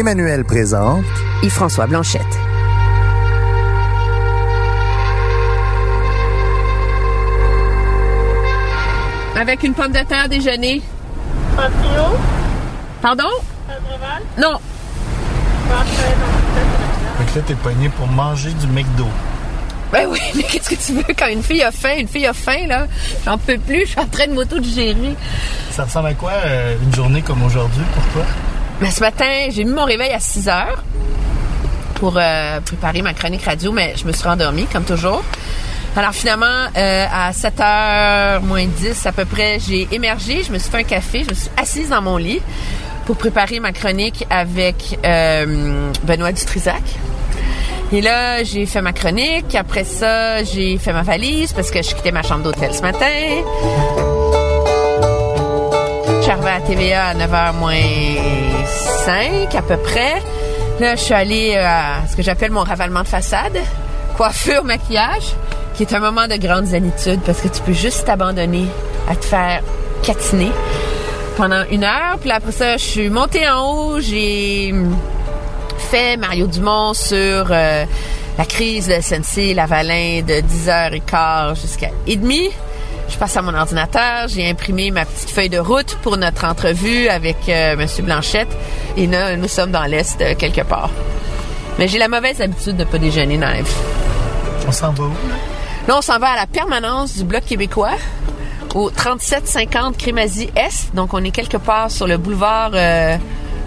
Emmanuel présente Yves-François Blanchette. Avec une pomme de terre déjeuner. Pardon? Non. Fait que là, t'es pogné pour manger du McDo. Ben oui, mais qu'est-ce que tu veux quand une fille a faim? Une fille a faim, là. J'en peux plus, je suis en train de m'auto-digérer. Ça ressemble à quoi euh, une journée comme aujourd'hui pour toi? Mais ce matin, j'ai mis mon réveil à 6 heures pour euh, préparer ma chronique radio, mais je me suis rendormie, comme toujours. Alors finalement, euh, à 7h moins 10 à peu près, j'ai émergé, je me suis fait un café, je me suis assise dans mon lit pour préparer ma chronique avec euh, Benoît Dutrisac. Et là, j'ai fait ma chronique. Après ça, j'ai fait ma valise parce que je quittais ma chambre d'hôtel ce matin. Suis à TVA à 9h moins 5 à peu près. Là, je suis allée euh, à ce que j'appelle mon ravalement de façade. Coiffure, maquillage, qui est un moment de grande zénitude parce que tu peux juste t'abandonner à te faire catiner pendant une heure. Puis après ça, je suis montée en haut. J'ai fait Mario Dumont sur euh, la crise de SNC Lavalin de 10h15 jusqu'à et demi. Je passe à mon ordinateur, j'ai imprimé ma petite feuille de route pour notre entrevue avec euh, M. Blanchette. Et là, nous sommes dans l'Est euh, quelque part. Mais j'ai la mauvaise habitude de ne pas déjeuner dans la vie. On s'en va où? Là, on s'en va à la permanence du Bloc québécois au 3750 Crémazie-Est. Donc, on est quelque part sur le boulevard, euh,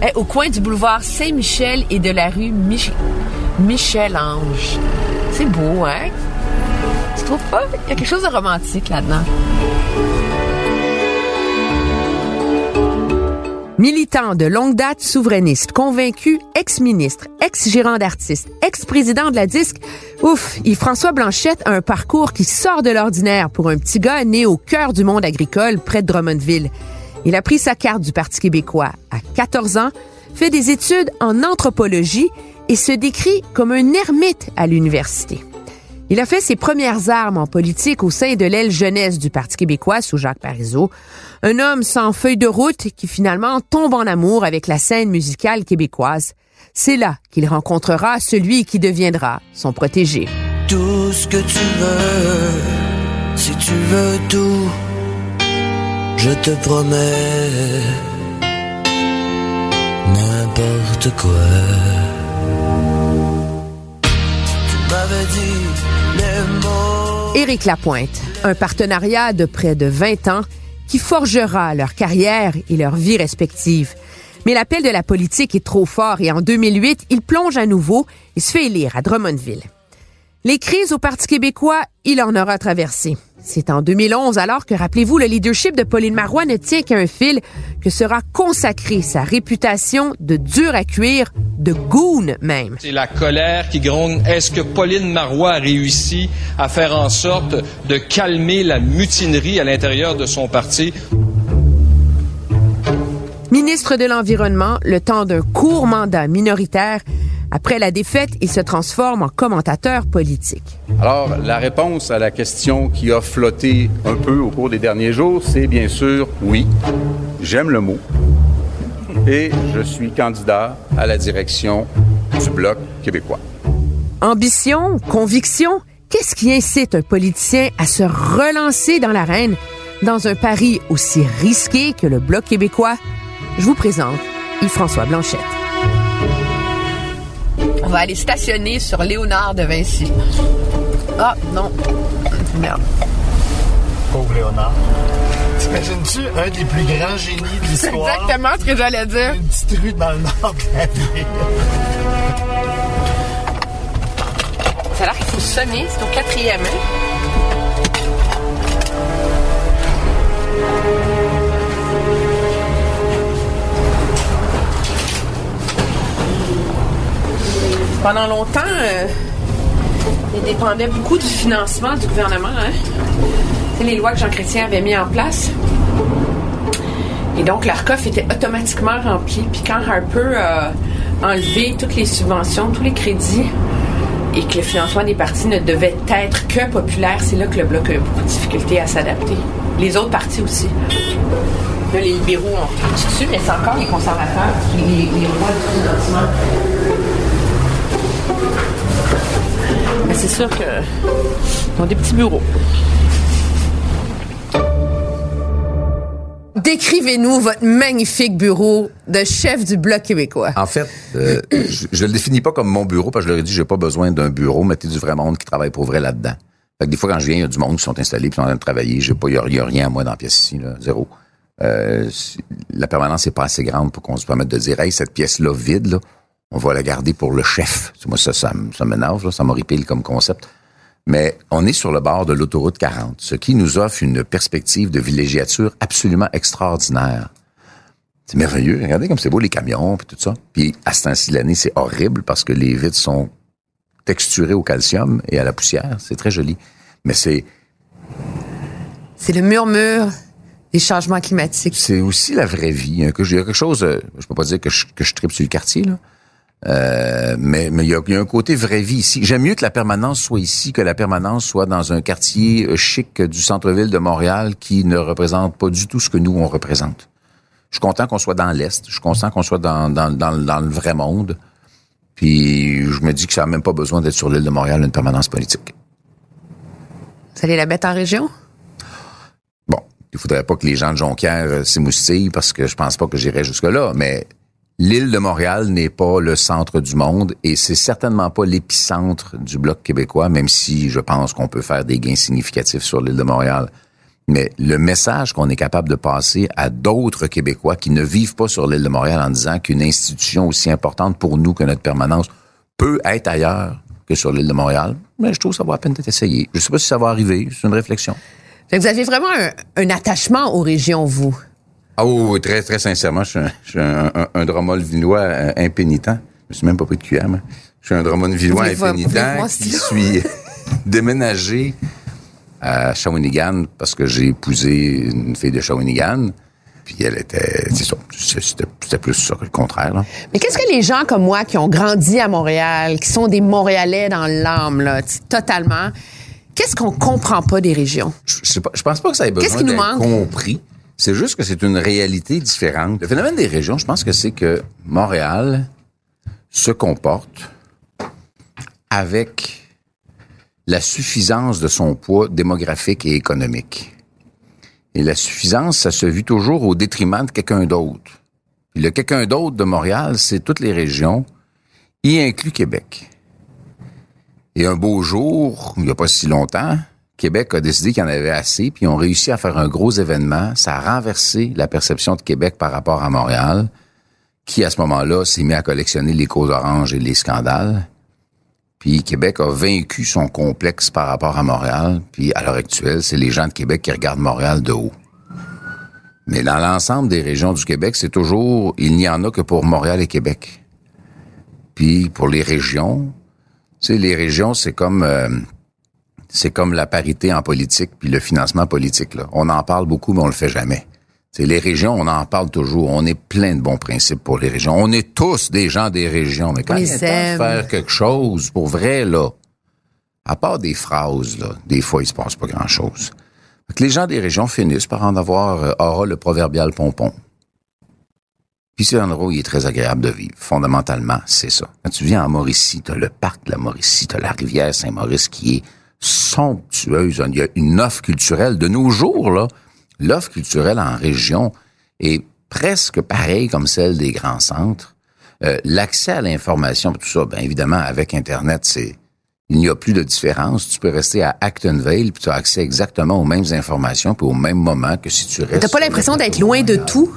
eh, au coin du boulevard Saint-Michel et de la rue Mich- Michel-Ange. C'est beau, hein? Pas? Il y a quelque chose de romantique là-dedans. Militant de longue date, souverainiste, convaincu, ex-ministre, ex-gérant d'artiste, ex-président de la disque, ouf, Yves-François Blanchette a un parcours qui sort de l'ordinaire pour un petit gars né au cœur du monde agricole près de Drummondville. Il a pris sa carte du Parti québécois à 14 ans, fait des études en anthropologie et se décrit comme un ermite à l'université. Il a fait ses premières armes en politique au sein de l'aile jeunesse du Parti québécois sous Jacques Parizeau. Un homme sans feuille de route qui finalement tombe en amour avec la scène musicale québécoise. C'est là qu'il rencontrera celui qui deviendra son protégé. Tout ce que tu veux, si tu veux tout, je te promets n'importe quoi. Tu m'avais dit. Éric Lapointe, un partenariat de près de 20 ans qui forgera leur carrière et leur vie respective. Mais l'appel de la politique est trop fort et en 2008, il plonge à nouveau et se fait élire à Drummondville. Les crises au Parti québécois, il en aura traversé. C'est en 2011 alors que, rappelez-vous, le leadership de Pauline Marois ne tient qu'à un fil que sera consacrée sa réputation de dur à cuire, de goon même. C'est la colère qui gronde. Est-ce que Pauline Marois a réussi à faire en sorte de calmer la mutinerie à l'intérieur de son parti? Ministre de l'Environnement, le temps d'un court mandat minoritaire, après la défaite, il se transforme en commentateur politique. Alors, la réponse à la question qui a flotté un peu au cours des derniers jours, c'est bien sûr oui. J'aime le mot. Et je suis candidat à la direction du Bloc québécois. Ambition, conviction, qu'est-ce qui incite un politicien à se relancer dans l'arène dans un pari aussi risqué que le Bloc québécois? Je vous présente Yves-François Blanchette. On va aller stationner sur Léonard de Vinci. Ah, non. Merde. Pauvre Léonard. T'imagines-tu un des plus grands génies de C'est l'histoire? exactement ce que j'allais dire. Une petite rue dans le nord de la ville. Ça a l'air qu'il faut sonner, c'est au quatrième. hein? Pendant longtemps, euh, il dépendait beaucoup du financement du gouvernement. Hein? C'est les lois que Jean Chrétien avait mis en place. Et donc, l'ARCOF était automatiquement rempli. Puis quand Harper a enlevé toutes les subventions, tous les crédits, et que le financement des partis ne devait être que populaire, c'est là que le Bloc a eu beaucoup de difficultés à s'adapter. Les autres partis aussi. Là, les libéraux ont tout dessus, mais c'est encore les conservateurs qui les, les rois du. Mais c'est sûr qu'ils ont des petits bureaux. Décrivez-nous votre magnifique bureau de chef du Bloc québécois. En fait, euh, je, je le définis pas comme mon bureau parce que je leur ai dit j'ai pas besoin d'un bureau, mettez du vrai monde qui travaille pour vrai là-dedans. Fait que des fois quand je viens, il y a du monde qui sont installés puis qui sont en train de travailler. J'ai pas, il y, a- rien à moi dans la pièce ici, là, zéro. Euh, la permanence n'est pas assez grande pour qu'on se permette de dire hey cette pièce-là vide là, on va la garder pour le chef. Moi ça, ça, ça m'énerve, ça m'horripile comme concept. Mais on est sur le bord de l'autoroute 40, ce qui nous offre une perspective de villégiature absolument extraordinaire. C'est merveilleux. Regardez comme c'est beau les camions puis tout ça. Puis à ce temps-ci de l'année, c'est horrible parce que les vitres sont texturées au calcium et à la poussière. C'est très joli. Mais c'est C'est le murmure des changements climatiques. c'est aussi la vraie vie. hein, il y a quelque chose. euh, je peux pas dire que je, que je tripe sur le quartier là. Euh, mais mais il y, a, y a un côté vraie vie ici. J'aime mieux que la permanence soit ici que la permanence soit dans un quartier euh, chic du centre-ville de Montréal qui ne représente pas du tout ce que nous on représente. Je suis content qu'on soit dans l'est. Je suis content qu'on soit dans, dans, dans, dans le vrai monde. Puis je me dis que ça n'a même pas besoin d'être sur l'île de Montréal une permanence politique. Vous allez la mettre en région? Bon, il faudrait pas que les gens de Jonquière euh, s'émoustillent parce que je pense pas que j'irai jusque-là, mais l'île de Montréal n'est pas le centre du monde et c'est certainement pas l'épicentre du Bloc québécois, même si je pense qu'on peut faire des gains significatifs sur l'île de Montréal. Mais le message qu'on est capable de passer à d'autres Québécois qui ne vivent pas sur l'île de Montréal en disant qu'une institution aussi importante pour nous que notre permanence peut être ailleurs que sur l'île de Montréal, mais je trouve que ça vaut la peine d'être essayé. Je sais pas si ça va arriver, c'est une réflexion. Vous avez vraiment un attachement aux régions, vous. Ah oui, oui, très, très sincèrement, je suis un, je suis un, un, un dromol villois euh, impénitent. Je me suis même pas pris de cuillère, mais je suis un dromol villois impénitent pouvez-vous qui suis déménagé à Shawinigan parce que j'ai épousé une fille de Shawinigan. Puis elle était, c'était plus ça que le contraire. Là. Mais qu'est-ce que les gens comme moi qui ont grandi à Montréal, qui sont des Montréalais dans l'âme, là, totalement, qu'est-ce qu'on comprend pas des régions? Je, je sais pas, je pense pas que ça ait Qu'est-ce besoin d'être manque? compris. C'est juste que c'est une réalité différente. Le phénomène des régions, je pense que c'est que Montréal se comporte avec la suffisance de son poids démographique et économique. Et la suffisance, ça se vit toujours au détriment de quelqu'un d'autre. Le quelqu'un d'autre de Montréal, c'est toutes les régions, y inclut Québec. Et un beau jour, il n'y a pas si longtemps, Québec a décidé qu'il y en avait assez, puis ils ont réussi à faire un gros événement. Ça a renversé la perception de Québec par rapport à Montréal, qui à ce moment-là s'est mis à collectionner les causes oranges et les scandales. Puis Québec a vaincu son complexe par rapport à Montréal. Puis à l'heure actuelle, c'est les gens de Québec qui regardent Montréal de haut. Mais dans l'ensemble des régions du Québec, c'est toujours, il n'y en a que pour Montréal et Québec. Puis pour les régions, tu sais, les régions, c'est comme, euh, c'est comme la parité en politique puis le financement politique. Là. On en parle beaucoup, mais on le fait jamais. C'est les régions, on en parle toujours. On est plein de bons principes pour les régions. On est tous des gens des régions. Mais quand il de faire quelque chose pour vrai, là, à part des phrases, là, des fois, il se passe pas grand-chose. Fait que les gens des régions finissent par en avoir euh, aura le proverbial pompon. Puis c'est un endroit où il est très agréable de vivre. Fondamentalement, c'est ça. Quand tu viens en Mauricie, t'as le parc de la Mauricie, t'as la rivière Saint-Maurice qui est somptueuse. Il y a une offre culturelle. De nos jours, là, l'offre culturelle en région est presque pareille comme celle des grands centres. Euh, L'accès à l'information, tout ça, bien évidemment, avec Internet, c'est il n'y a plus de différence. Tu peux rester à Actonville puis tu as accès exactement aux mêmes informations puis au même moment que si tu restes. T'as pas l'impression d'être loin de tout?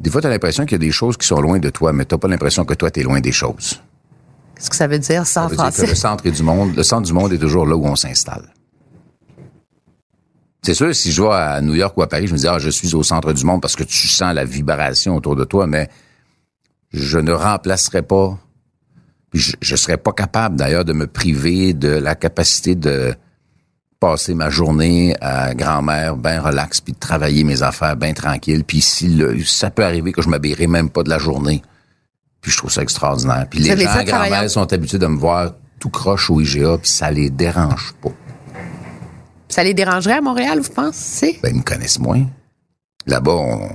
Des fois, tu as l'impression qu'il y a des choses qui sont loin de toi, mais tu pas l'impression que toi, tu es loin des choses. Qu'est-ce que ça veut dire, Ça veut dire que français? le centre est du monde, le centre du monde est toujours là où on s'installe. C'est sûr, si je vais à New York ou à Paris, je me dis, ah, je suis au centre du monde parce que tu sens la vibration autour de toi, mais je ne remplacerai pas Puis je, je serais pas capable d'ailleurs de me priver de la capacité de passer ma journée à grand-mère bien relax puis de travailler mes affaires bien tranquille. Puis si le, ça peut arriver que je m'habillerai même pas de la journée. Puis je trouve ça extraordinaire. Puis les gens à grand-mère sont habitués de me voir tout croche au IGA puis ça les dérange pas. Ça les dérangerait à Montréal, vous pensez? Ben, ils me connaissent moins. Là-bas, on...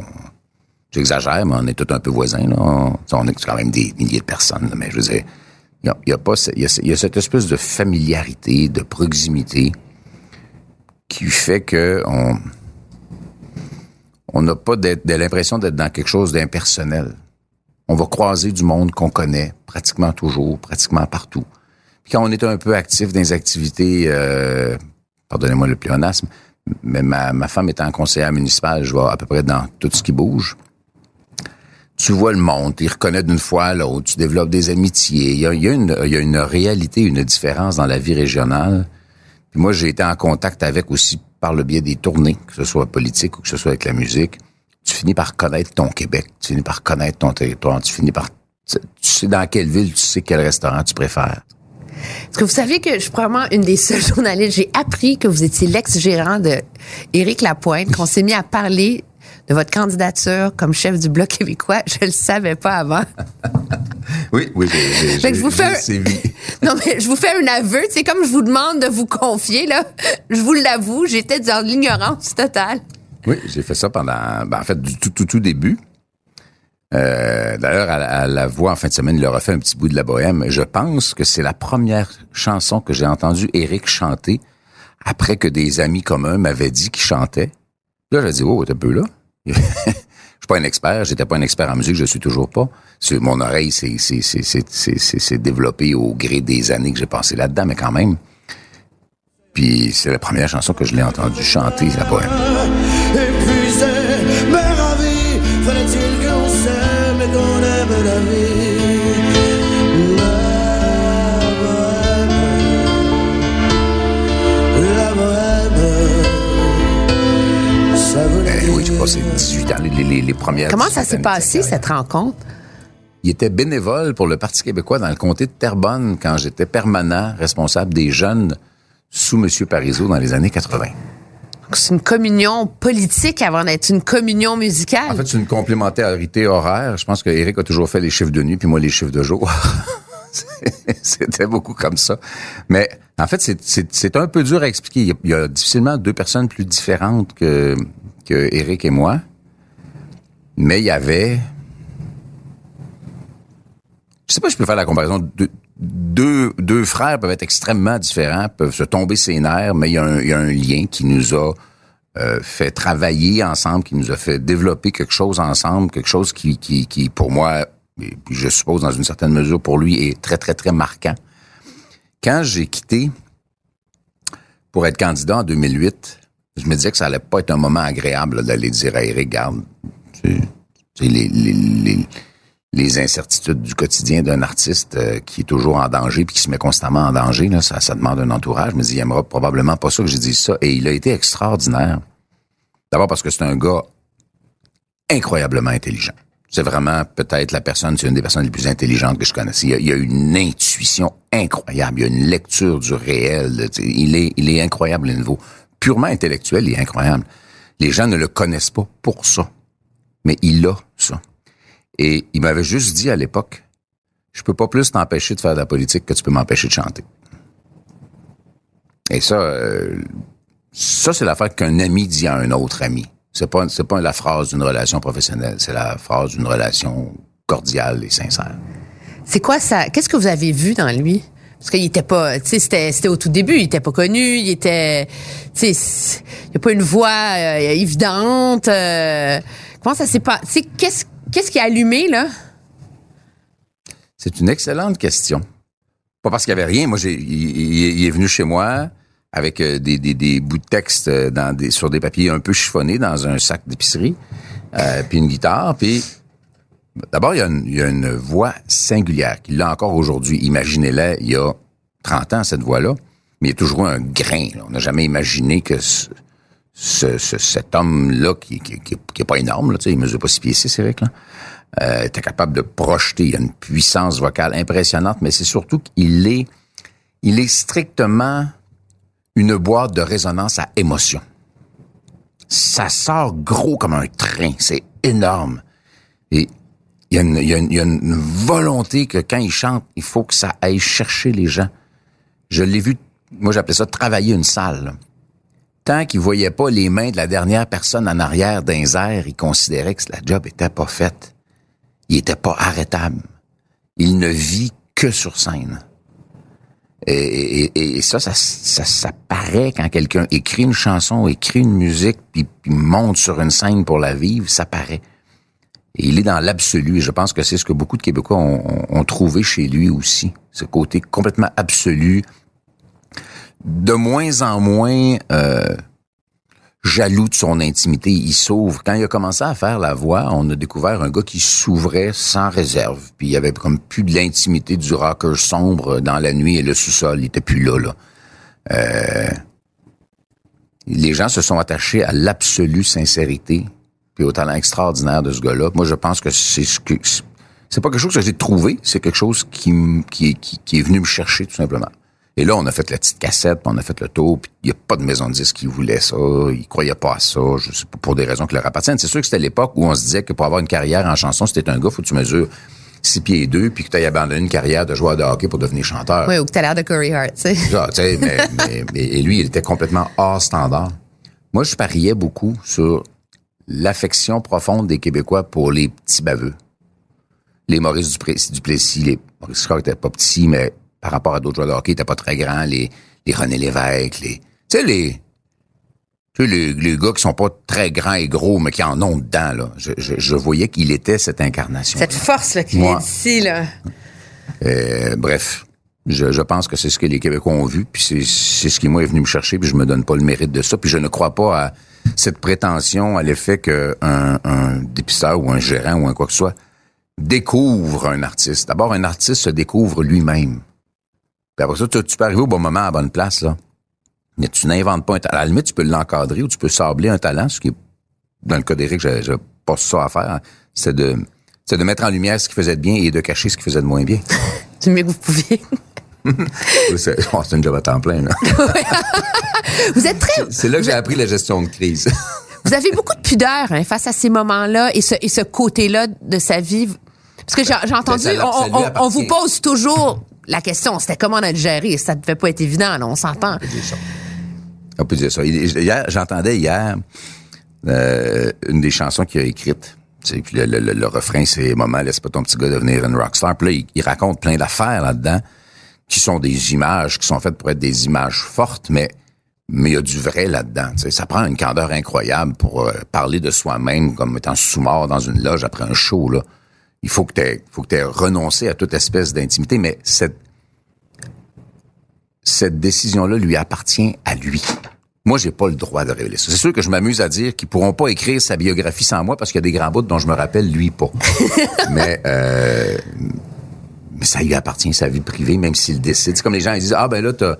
j'exagère, mais on est tous un peu voisins. Là. On, on est quand même des milliers de personnes. là, mais je veux dire, il y a, y a pas, ce- il y a, ce- il y a cette espèce de familiarité, de proximité qui fait que on on n'a pas d'être- de l'impression d'être dans quelque chose d'impersonnel. On va croiser du monde qu'on connaît pratiquement toujours, pratiquement partout. Puis quand on est un peu actif dans les activités, euh, pardonnez-moi le pléonasme, mais ma, ma femme étant conseillère municipale, je vois à peu près dans tout ce qui bouge. Tu vois le monde, tu reconnais d'une fois à l'autre, tu développes des amitiés. Une, il y a une réalité, une différence dans la vie régionale. Puis moi, j'ai été en contact avec aussi par le biais des tournées, que ce soit politique ou que ce soit avec la musique. Tu finis par connaître ton Québec, tu finis par connaître ton territoire, tu finis par... Tu sais dans quelle ville, tu sais quel restaurant tu préfères. Est-ce que vous saviez que je suis probablement une des seules journalistes, j'ai appris que vous étiez l'ex-gérant de Éric Lapointe, qu'on s'est mis à parler de votre candidature comme chef du Bloc québécois. Je le savais pas avant. Oui, oui, j'ai- je vous fais un-. Non, mais je vous fais un aveu. C'est comme je vous demande de vous confier, là. Je vous l'avoue, j'étais dans l'ignorance totale. Oui, j'ai fait ça pendant, ben, en fait, du tout, tout, tout début. Euh, D'ailleurs, à, la- voix en fin de semaine, il leur a fait un petit bout de la bohème. Je pense que c'est la première chanson que j'ai entendu Eric chanter après que des amis communs m'avaient dit qu'il chantait. Là, j'ai dit, oh, t'es un peu là. je suis pas un expert, j'étais pas un expert en musique, je suis toujours pas. Mon oreille s'est développée au gré des années que j'ai passé là-dedans, mais quand même. Puis c'est la première chanson que je l'ai entendu chanter, la bohème. Les, les- les premières. Comment ça 18 s'est passé, cette rencontre? Il était bénévole pour le Parti québécois dans le comté de Terrebonne quand j'étais permanent responsable des jeunes sous M. Parizeau dans les années 80. C'est une communion politique avant d'être une communion musicale. En fait, c'est une complémentarité horaire. Je pense que Eric a toujours fait les chiffres de nuit, puis moi les chiffres de jour. C'était beaucoup comme ça. Mais en fait, c'est- un peu dur à expliquer. Il y, a, il y a difficilement deux personnes plus différentes que, que Eric et moi. Mais il y avait... Je sais pas si je peux faire la comparaison. Deux, frères peuvent être extrêmement différents, peuvent se tomber ses nerfs, mais il y a un, lien qui nous a euh, fait travailler ensemble, qui nous a fait développer quelque chose ensemble, quelque chose qui, qui, qui pour moi, et je suppose dans une certaine mesure pour lui, est très, très, très marquant. Quand j'ai quitté pour être candidat en 2008, je me disais que ça allait pas être un moment agréable d'aller dire à Eric, sais, les, incertitudes du quotidien d'un artiste euh, qui est toujours en danger puis qui se met constamment en danger, là, ça, demande un entourage. Dis, il aimera probablement pas ça que j'ai dit ça. Et il a été extraordinaire. D'abord parce que c'est un gars incroyablement intelligent. C'est vraiment peut-être la personne, c'est une des personnes les plus intelligentes que je connaisse. Il a, a une intuition incroyable, il a une lecture du réel. Il est, il est incroyable au niveau purement intellectuel, il est incroyable. Les gens ne le connaissent pas pour ça, mais il a ça. Et il m'avait juste dit à l'époque, je peux pas plus t'empêcher de faire de la politique que tu peux m'empêcher de chanter. Et ça, euh, ça c'est l'affaire qu'un ami dit à un autre ami. C'est pas, c'est pas la phrase d'une relation professionnelle, c'est la phrase d'une relation cordiale et sincère. C'est quoi ça? Qu'est-ce que vous avez vu dans lui? Parce qu'il était pas, tu sais, c'était, c'était au tout début, il était pas connu, il était, tu sais, il a pas une voix euh, évidente. euh, comment ça s'est pas, qu'est-ce, qu'est-ce qui a allumé, là? C'est une excellente question. Pas parce qu'il y avait rien. Moi, il, est venu chez moi avec euh, des, bouts de texte euh, sur des papiers un peu chiffonnés dans un sac d'épicerie, euh, puis une guitare, puis d'abord il y, a une, voix singulière qu'il a encore aujourd'hui. Imaginez-la, il y a 30 ans cette voix-là, mais il y a toujours un grain. On n'a jamais imaginé que ce, ce- ce- cet homme-là qui, qui, qui, qui est pas énorme, là, il mesure pas six pieds six, Eric, là, Euh, était capable de projeter. Il a une puissance vocale impressionnante, mais c'est surtout qu'il est, il est strictement une boîte de résonance à émotion. Ça sort gros comme un train. C'est énorme. Et il y, a une, il, y a une, volonté que quand il chante, il faut que ça aille chercher les gens. Je l'ai vu, moi j'appelais ça travailler une salle. Tant qu'il voyait pas les mains de la dernière personne en arrière d'un il considérait que la job était pas faite. Il était pas arrêtable. Il ne vit que sur scène. Et, ça, ça, ça, ça paraît quand quelqu'un écrit une chanson, écrit une musique, puis, monte sur une scène pour la vivre, ça paraît. Il est dans l'absolu. Et je pense que c'est ce que beaucoup de Québécois ont trouvé chez lui aussi. Ce côté complètement absolu, de moins en moins euh, jaloux de son intimité. Il s'ouvre. Quand il a commencé à faire la voix, on a découvert un gars qui s'ouvrait sans réserve. Puis il y avait comme plus de l'intimité du rocker sombre dans la nuit et le sous-sol. Il était plus là, là. Euh, les gens se sont attachés à l'absolue sincérité puis au talent extraordinaire de ce gars-là. Moi, je pense que c'est ce que c'est pas quelque chose que j'ai trouvé, c'est quelque chose qui, est venu me chercher tout simplement. Et là, on a fait la petite cassette, puis on a fait le tour, puis il n'y a pas de maison de disque qui voulait ça, il croyait pas à ça, je sais pas, pour des raisons qui leur appartiennent. C'est sûr que c'était l'époque où on se disait que pour avoir une carrière en chanson, c'était un gars, faut que tu mesures six pieds et deux, puis que tu aies abandonné une carrière de joueur de hockey pour devenir chanteur. Oui, ou que t'as l'air de Corey Hart, tu sais. Ça, tu sais, mais, mais- mais- et lui, il était complètement hors standard. Moi, je pariais beaucoup sur l'affection profonde des Québécois pour les petits baveux. Les Maurice Duplessis, Duplessis les Maurice Scott n'étaient pas petits, mais par rapport à d'autres joueurs de hockey, n'étaient pas très grands. Les, les René Lévesque, les, tu sais, les, tu sais, les, les gars qui sont pas très grands et gros, mais qui en ont dedans, là. Je, je, je voyais qu'il était cette incarnation. Cette force là, qui vient d'ici, là. Euh, bref, je, je pense que c'est ce que les Québécois ont vu, puis c'est, c'est ce qui moi est venu me chercher, puis je me donne pas le mérite de ça, puis je ne crois pas à cette prétention à l'effet qu'un un dépisteur ou un gérant ou un quoi que ce soit découvre un artiste. D'abord, un artiste se découvre lui-même. Puis après ça, tu, tu peux arriver au bon moment à la bonne place, là. Mais tu n'inventes pas un talent. À la limite, tu peux l'encadrer ou tu peux sabler un talent, ce qui est, dans le cas d'Éric, j'ai pas ça à faire. C'est de, c'est de mettre en lumière ce qui faisait de bien et de cacher ce qui faisait de moins bien. Du mieux que vous pouviez. C'est oh, c'est une job à temps plein. là. Vous êtes très. C'est là que j'ai appris la gestion de crise. Vous avez beaucoup de pudeur hein, face à ces moments-là et ce, et ce côté-là de sa vie. Parce que j'ai entendu, Ben, ça- on, vous pose toujours la question, c'était comment on a géré. Ça devait pas être évident, là, on s'entend. On peut dire ça. Hier, j'entendais hier euh, une des chansons qu'il a écrites. Tu sais, puis le, refrain, c'est Maman, laisse pas ton petit gars devenir une rockstar. Puis là, il, raconte plein d'affaires là-dedans qui sont des images, qui sont faites pour être des images fortes, mais mais il y a du vrai là-dedans. Ça prend une candeur incroyable pour euh, parler de soi-même comme étant sous-mort dans une loge après un show. Là. Il faut que tu faut que tu renoncé à toute espèce d'intimité, mais cette cette décision-là lui appartient à lui. Moi, j'ai pas le droit de révéler ça. C'est sûr que je m'amuse à dire qu'ils pourront pas écrire sa biographie sans moi parce qu'il y a des grands bouts dont je me rappelle, lui pas. mais euh, mais ça lui appartient, sa vie privée, même s'il décide. C'est comme les gens ils disent ah ben là t'as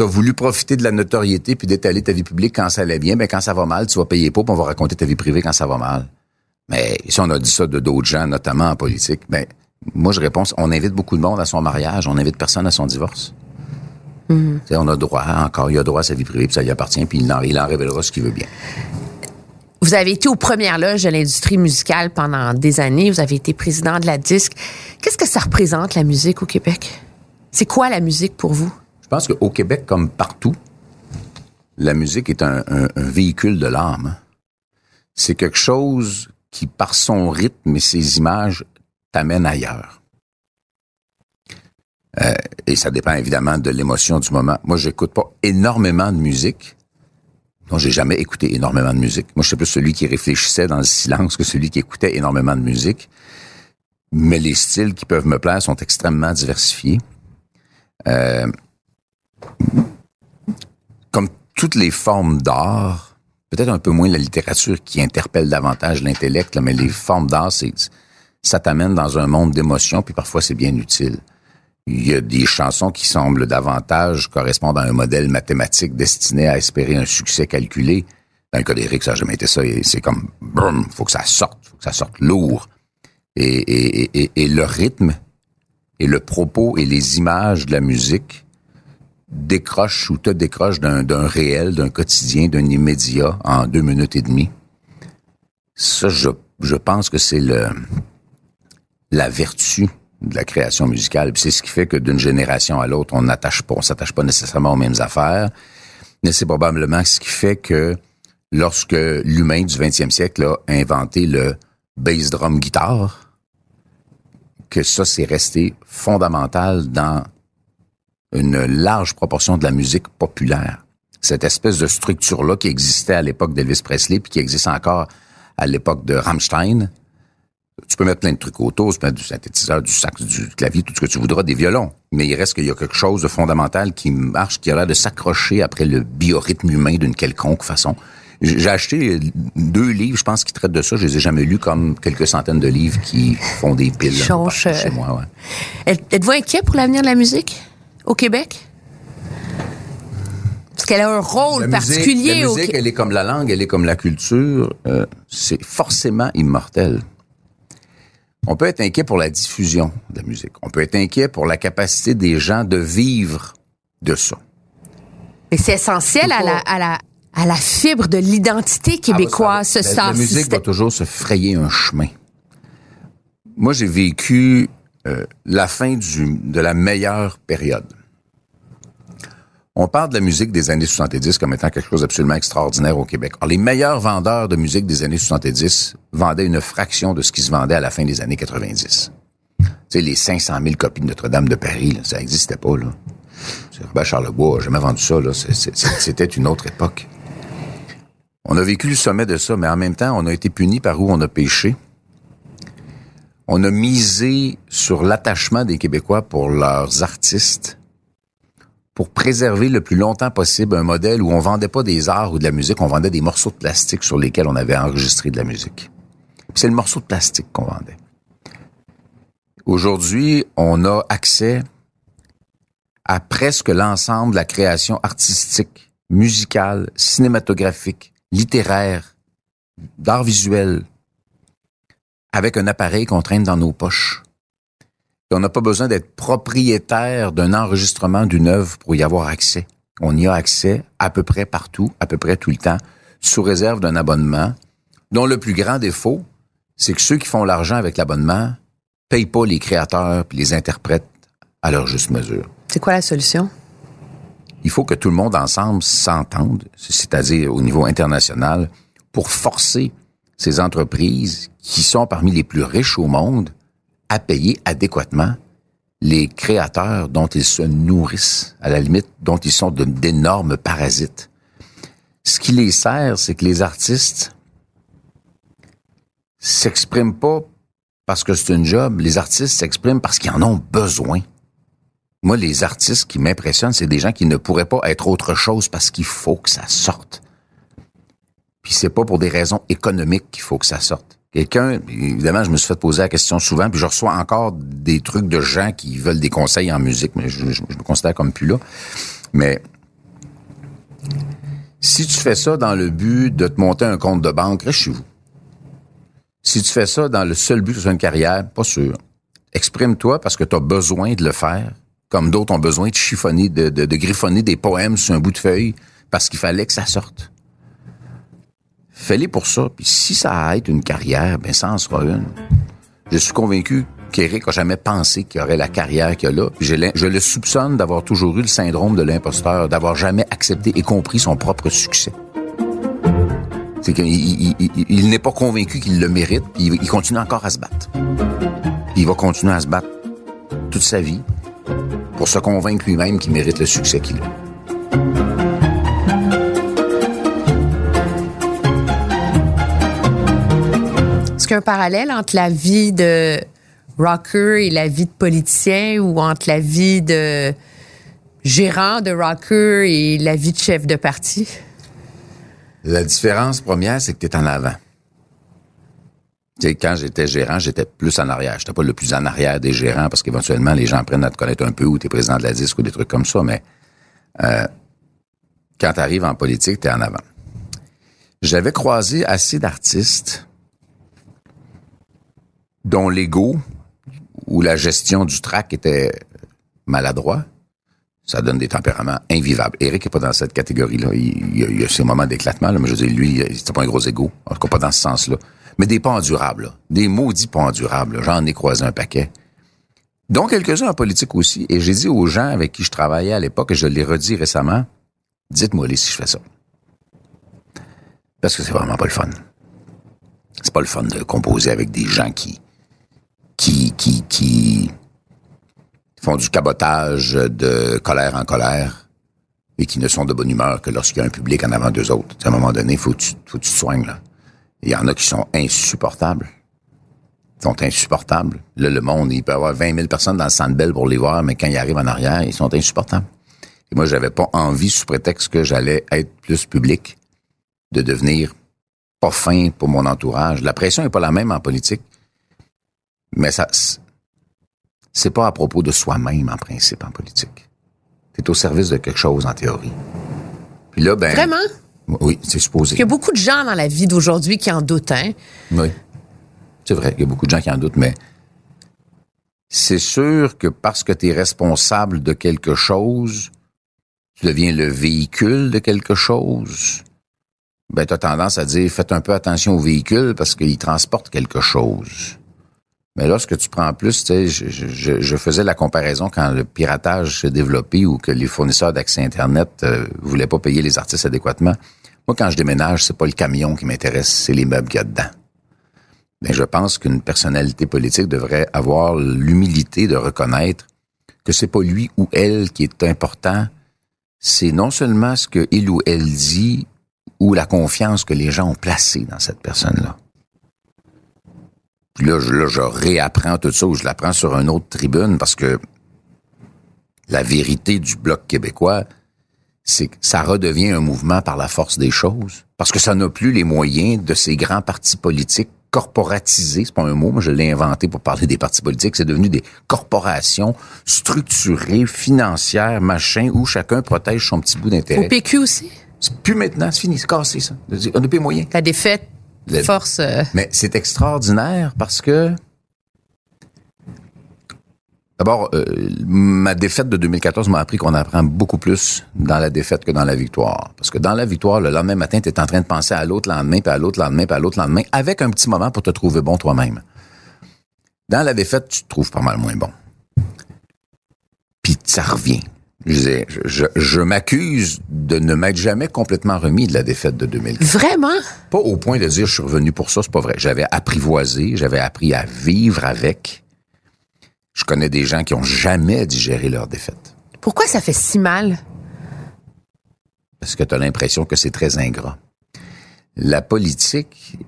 as voulu profiter de la notoriété puis d'étaler ta vie publique quand ça allait bien, ben quand ça va mal, tu vas payer pas, puis on va raconter ta vie privée quand ça va mal. Mais si on a dit ça de d'autres gens, notamment en politique, ben moi je réponds, on invite beaucoup de monde à son mariage, on invite personne à son divorce. Sais, On a droit, encore, il a droit à sa vie privée, puis ça lui appartient, puis il en, il en révélera ce qu'il veut bien. Vous avez été aux premières loges de l'industrie musicale pendant des années. Vous avez été président de la disque. Qu'est-ce que ça représente, la musique au Québec? C'est quoi la musique pour vous? Je pense qu'au Québec, comme partout, la musique est un, un- un véhicule de l'âme. hein. C'est quelque chose qui, par son rythme et ses images, t'amène ailleurs. Euh, et ça dépend évidemment de l'émotion du moment. Moi, j'écoute pas énormément de musique. Non, j'ai jamais écouté énormément de musique. Moi, je suis plus celui qui réfléchissait dans le silence que celui qui écoutait énormément de musique. Mais les styles qui peuvent me plaire sont extrêmement diversifiés. Euh, comme toutes les formes d'art, peut-être un peu moins la littérature qui interpelle davantage l'intellect, mais les formes d'art, c'est ça t'amène dans un monde d'émotions, puis parfois c'est bien utile. Il y a des chansons qui semblent davantage correspondre à un modèle mathématique destiné à espérer un succès calculé. Dans le cas d'Éric, ça n'a jamais été ça. C'est comme, brum, faut que ça sorte, faut que ça sorte lourd. et, et, et, et le rythme et le propos et les images de la musique décrochent ou te décrochent d'un, réel, d'un quotidien, d'un immédiat en deux minutes et demie. Ça, je, je pense que c'est le la vertu de la création musicale. C'est ce qui fait que d'une génération à l'autre, on n'attache pas, on s'attache pas nécessairement aux mêmes affaires. Mais c'est probablement ce qui fait que lorsque l'humain du 20e siècle a inventé le bass drum guitare, que ça c'est resté fondamental dans une large proportion de la musique populaire. Cette espèce de structure-là qui existait à l'époque d'Elvis Presley, puis qui existe encore à l'époque de Rammstein, tu peux mettre plein de trucs autour, tu peux mettre du synthétiseur, du sax, du clavier, tout ce que tu voudras, des violons. Mais il reste qu'il y a quelque chose de fondamental qui marche, qui a l'air de s'accrocher après le biorhythme humain d'une quelconque façon. J'ai acheté deux livres, je pense, qui traitent de ça. Je les ai jamais lus, comme quelques centaines de livres qui font des piles partout chez euh, moi. Ouais. Êtes-vous inquiet pour l'avenir de la musique? Au Québec? Parce qu'elle a un rôle La particulier la musique, elle est comme la langue, elle est comme la culture. euh, c'est forcément immortel. On peut être inquiet pour la diffusion de la musique. On peut être inquiet pour la capacité des gens de vivre de ça. Mais c'est essentiel à la, à la, à la fibre de l'identité québécoise, Ah, ce ça- la, la sens musique va toujours se frayer un chemin. Moi, j'ai vécu euh, la fin de la meilleure période. On parle de la musique des années 70 comme étant quelque chose d'absolument extraordinaire au Québec. Alors, les meilleurs vendeurs de musique des années 70 vendaient une fraction de ce qui se vendait à la fin des années 90. Tu sais, les 500 000 copies de Notre-Dame de Paris, ça n'existait pas. Là. C'est Robert Charlebois n'a jamais vendu ça. Là. C'était une autre époque. On a vécu le sommet de ça, mais en même temps, on a été puni par où on a péché. On a misé sur l'attachement des Québécois pour leurs artistes, pour préserver le plus longtemps possible un modèle où on vendait pas des arts ou de la musique, on vendait des morceaux de plastique sur lesquels on avait enregistré de la musique. C'est le morceau de plastique qu'on vendait. Aujourd'hui, on a accès à presque l'ensemble de la création artistique, musicale, cinématographique, littéraire, d'art visuel, avec un appareil qu'on traîne dans nos poches. Et on n'a pas besoin d'être propriétaire d'un enregistrement d'une œuvre pour y avoir accès. On y a accès à peu près partout, à peu près tout le temps, sous réserve d'un abonnement, dont le plus grand défaut, c'est que ceux qui font l'argent avec l'abonnement payent pas les créateurs puis les interprètes à leur juste mesure C'est quoi la solution? il faut que tout le monde ensemble s'entende, c'est-à-dire au niveau international, pour forcer ces entreprises qui sont parmi les plus riches au monde à payer adéquatement les créateurs dont ils se nourrissent, à la limite, dont ils sont d'énormes parasites. Ce qui les sert, c'est que les artistes s'expriment pas parce que c'est une job. Les artistes s'expriment parce qu'ils en ont besoin. Moi, les artistes qui m'impressionnent, c'est des gens qui ne pourraient pas être autre chose parce qu'il faut que ça sorte. Puis c'est pas pour des raisons économiques qu'il faut que ça sorte. Quelqu'un, évidemment, je me suis fait poser la question souvent, puis je reçois encore des trucs de gens qui veulent des conseils en musique, mais je, me considère comme plus là. Mais si tu fais ça dans le but de te monter un compte de banque, reste chez vous. Si tu fais ça dans le seul but que ce soit une carrière, pas sûr. Exprime-toi parce que tu as besoin de le faire, comme d'autres ont besoin de chiffonner, de griffonner des poèmes sur un bout de feuille parce qu'il fallait que ça sorte. Fais-les pour ça. Puis si ça a être une carrière, ben ça en sera une. Je suis convaincu qu'Éric a jamais pensé qu'il aurait la carrière qu'il a là. Je, le soupçonne d'avoir toujours eu le syndrome de l'imposteur, d'avoir jamais accepté et compris son propre succès. C'est qu'il il, il- il- il n'est pas convaincu qu'il le mérite, puis il, continue encore à se battre. Il va continuer à se battre toute sa vie pour se convaincre lui-même qu'il mérite le succès qu'il a. un parallèle entre la vie de rocker et la vie de politicien ou entre la vie de gérant de rocker et la vie de chef de parti? La différence première, c'est que tu es en avant. Tu sais, quand j'étais gérant, j'étais plus en arrière. J'étais pas le plus en arrière des gérants parce qu'éventuellement, les gens apprennent à te connaître un peu ou tu es président de la disque ou des trucs comme ça, mais euh, quand tu arrives en politique, tu es en avant. J'avais croisé assez d'artistes dont l'ego ou la gestion du trac était maladroit, ça donne des tempéraments invivables. Eric est pas dans cette catégorie-là. Il, il, a, il a ses moments d'éclatement, là, mais je veux dire, lui, c'était pas un gros ego. En tout cas, pas dans ce sens-là. Mais des pas endurables, là. des maudits pas endurables. J'en ai croisé un paquet. dont quelques-uns en politique aussi. Et j'ai dit aux gens avec qui je travaillais à l'époque, et je l'ai redit récemment, dites-moi les si je fais ça. Parce que c'est vraiment pas le fun. C'est pas le fun de composer avec des gens qui, qui, qui, qui font du cabotage de colère en colère et qui ne sont de bonne humeur que lorsqu'il y a un public en avant d'eux autres. À un moment donné, faut faut que tu te soignes, là. Il y en a qui sont insupportables. Ils sont insupportables. Là, le monde, il peut y avoir 20 000 personnes dans le belle pour les voir, mais quand ils arrivent en arrière, ils sont insupportables. Et moi, j'avais pas envie, sous prétexte que j'allais être plus public, de devenir pas fin pour mon entourage. La pression est pas la même en politique, mais ça, c'est pas à propos de soi-même en principe en politique. C'est au service de quelque chose en théorie. Puis là, ben. Vraiment? Oui, c'est supposé. Il y a beaucoup de gens dans la vie d'aujourd'hui qui en doutent, hein? Oui. C'est vrai, il y a beaucoup de gens qui en doutent, mais c'est sûr que parce que tu es responsable de quelque chose, tu deviens le véhicule de quelque chose, ben tu as tendance à dire faites un peu attention au véhicule parce qu'il transporte quelque chose. Mais lorsque tu prends plus, tu sais, je, je, je, faisais la comparaison quand le piratage s'est développé ou que les fournisseurs d'accès Internet euh, voulaient pas payer les artistes adéquatement. Moi, quand je déménage, c'est pas le camion qui m'intéresse, c'est les meubles qu'il y a dedans. Ben, je pense qu'une personnalité politique devrait avoir l'humilité de reconnaître que c'est pas lui ou elle qui est important, c'est non seulement ce que il ou elle dit ou la confiance que les gens ont placée dans cette personne-là. Puis là, je, là, je réapprends tout ça ou je l'apprends sur une autre tribune parce que la vérité du Bloc québécois, c'est que ça redevient un mouvement par la force des choses. Parce que ça n'a plus les moyens de ces grands partis politiques corporatisés, c'est pas un mot, moi je l'ai inventé pour parler des partis politiques, c'est devenu des corporations structurées, financières, machin, où chacun protège son petit bout d'intérêt. Au PQ aussi? C'est plus maintenant, c'est fini, c'est cassé ça. On n'a plus les moyens. La défaite Le- force... euh, Mais c'est extraordinaire parce que D'abord, euh, ma défaite de 2014 m'a appris qu'on apprend beaucoup plus dans la défaite que dans la victoire. Parce que dans la victoire, le lendemain matin, tu es en train de penser à l'autre lendemain, puis à l'autre lendemain, puis à l'autre lendemain, avec un petit moment pour te trouver bon toi-même. Dans la défaite, tu te trouves pas mal moins bon. Puis ça revient. Je, disais, je, je, je m'accuse de ne m'être jamais complètement remis de la défaite de 2014. Vraiment? Pas au point de dire je suis revenu pour ça, c'est pas vrai. J'avais apprivoisé, j'avais appris à vivre avec. Je connais des gens qui ont jamais digéré leur défaite. Pourquoi ça fait si mal? Parce que tu as l'impression que c'est très ingrat. La politique,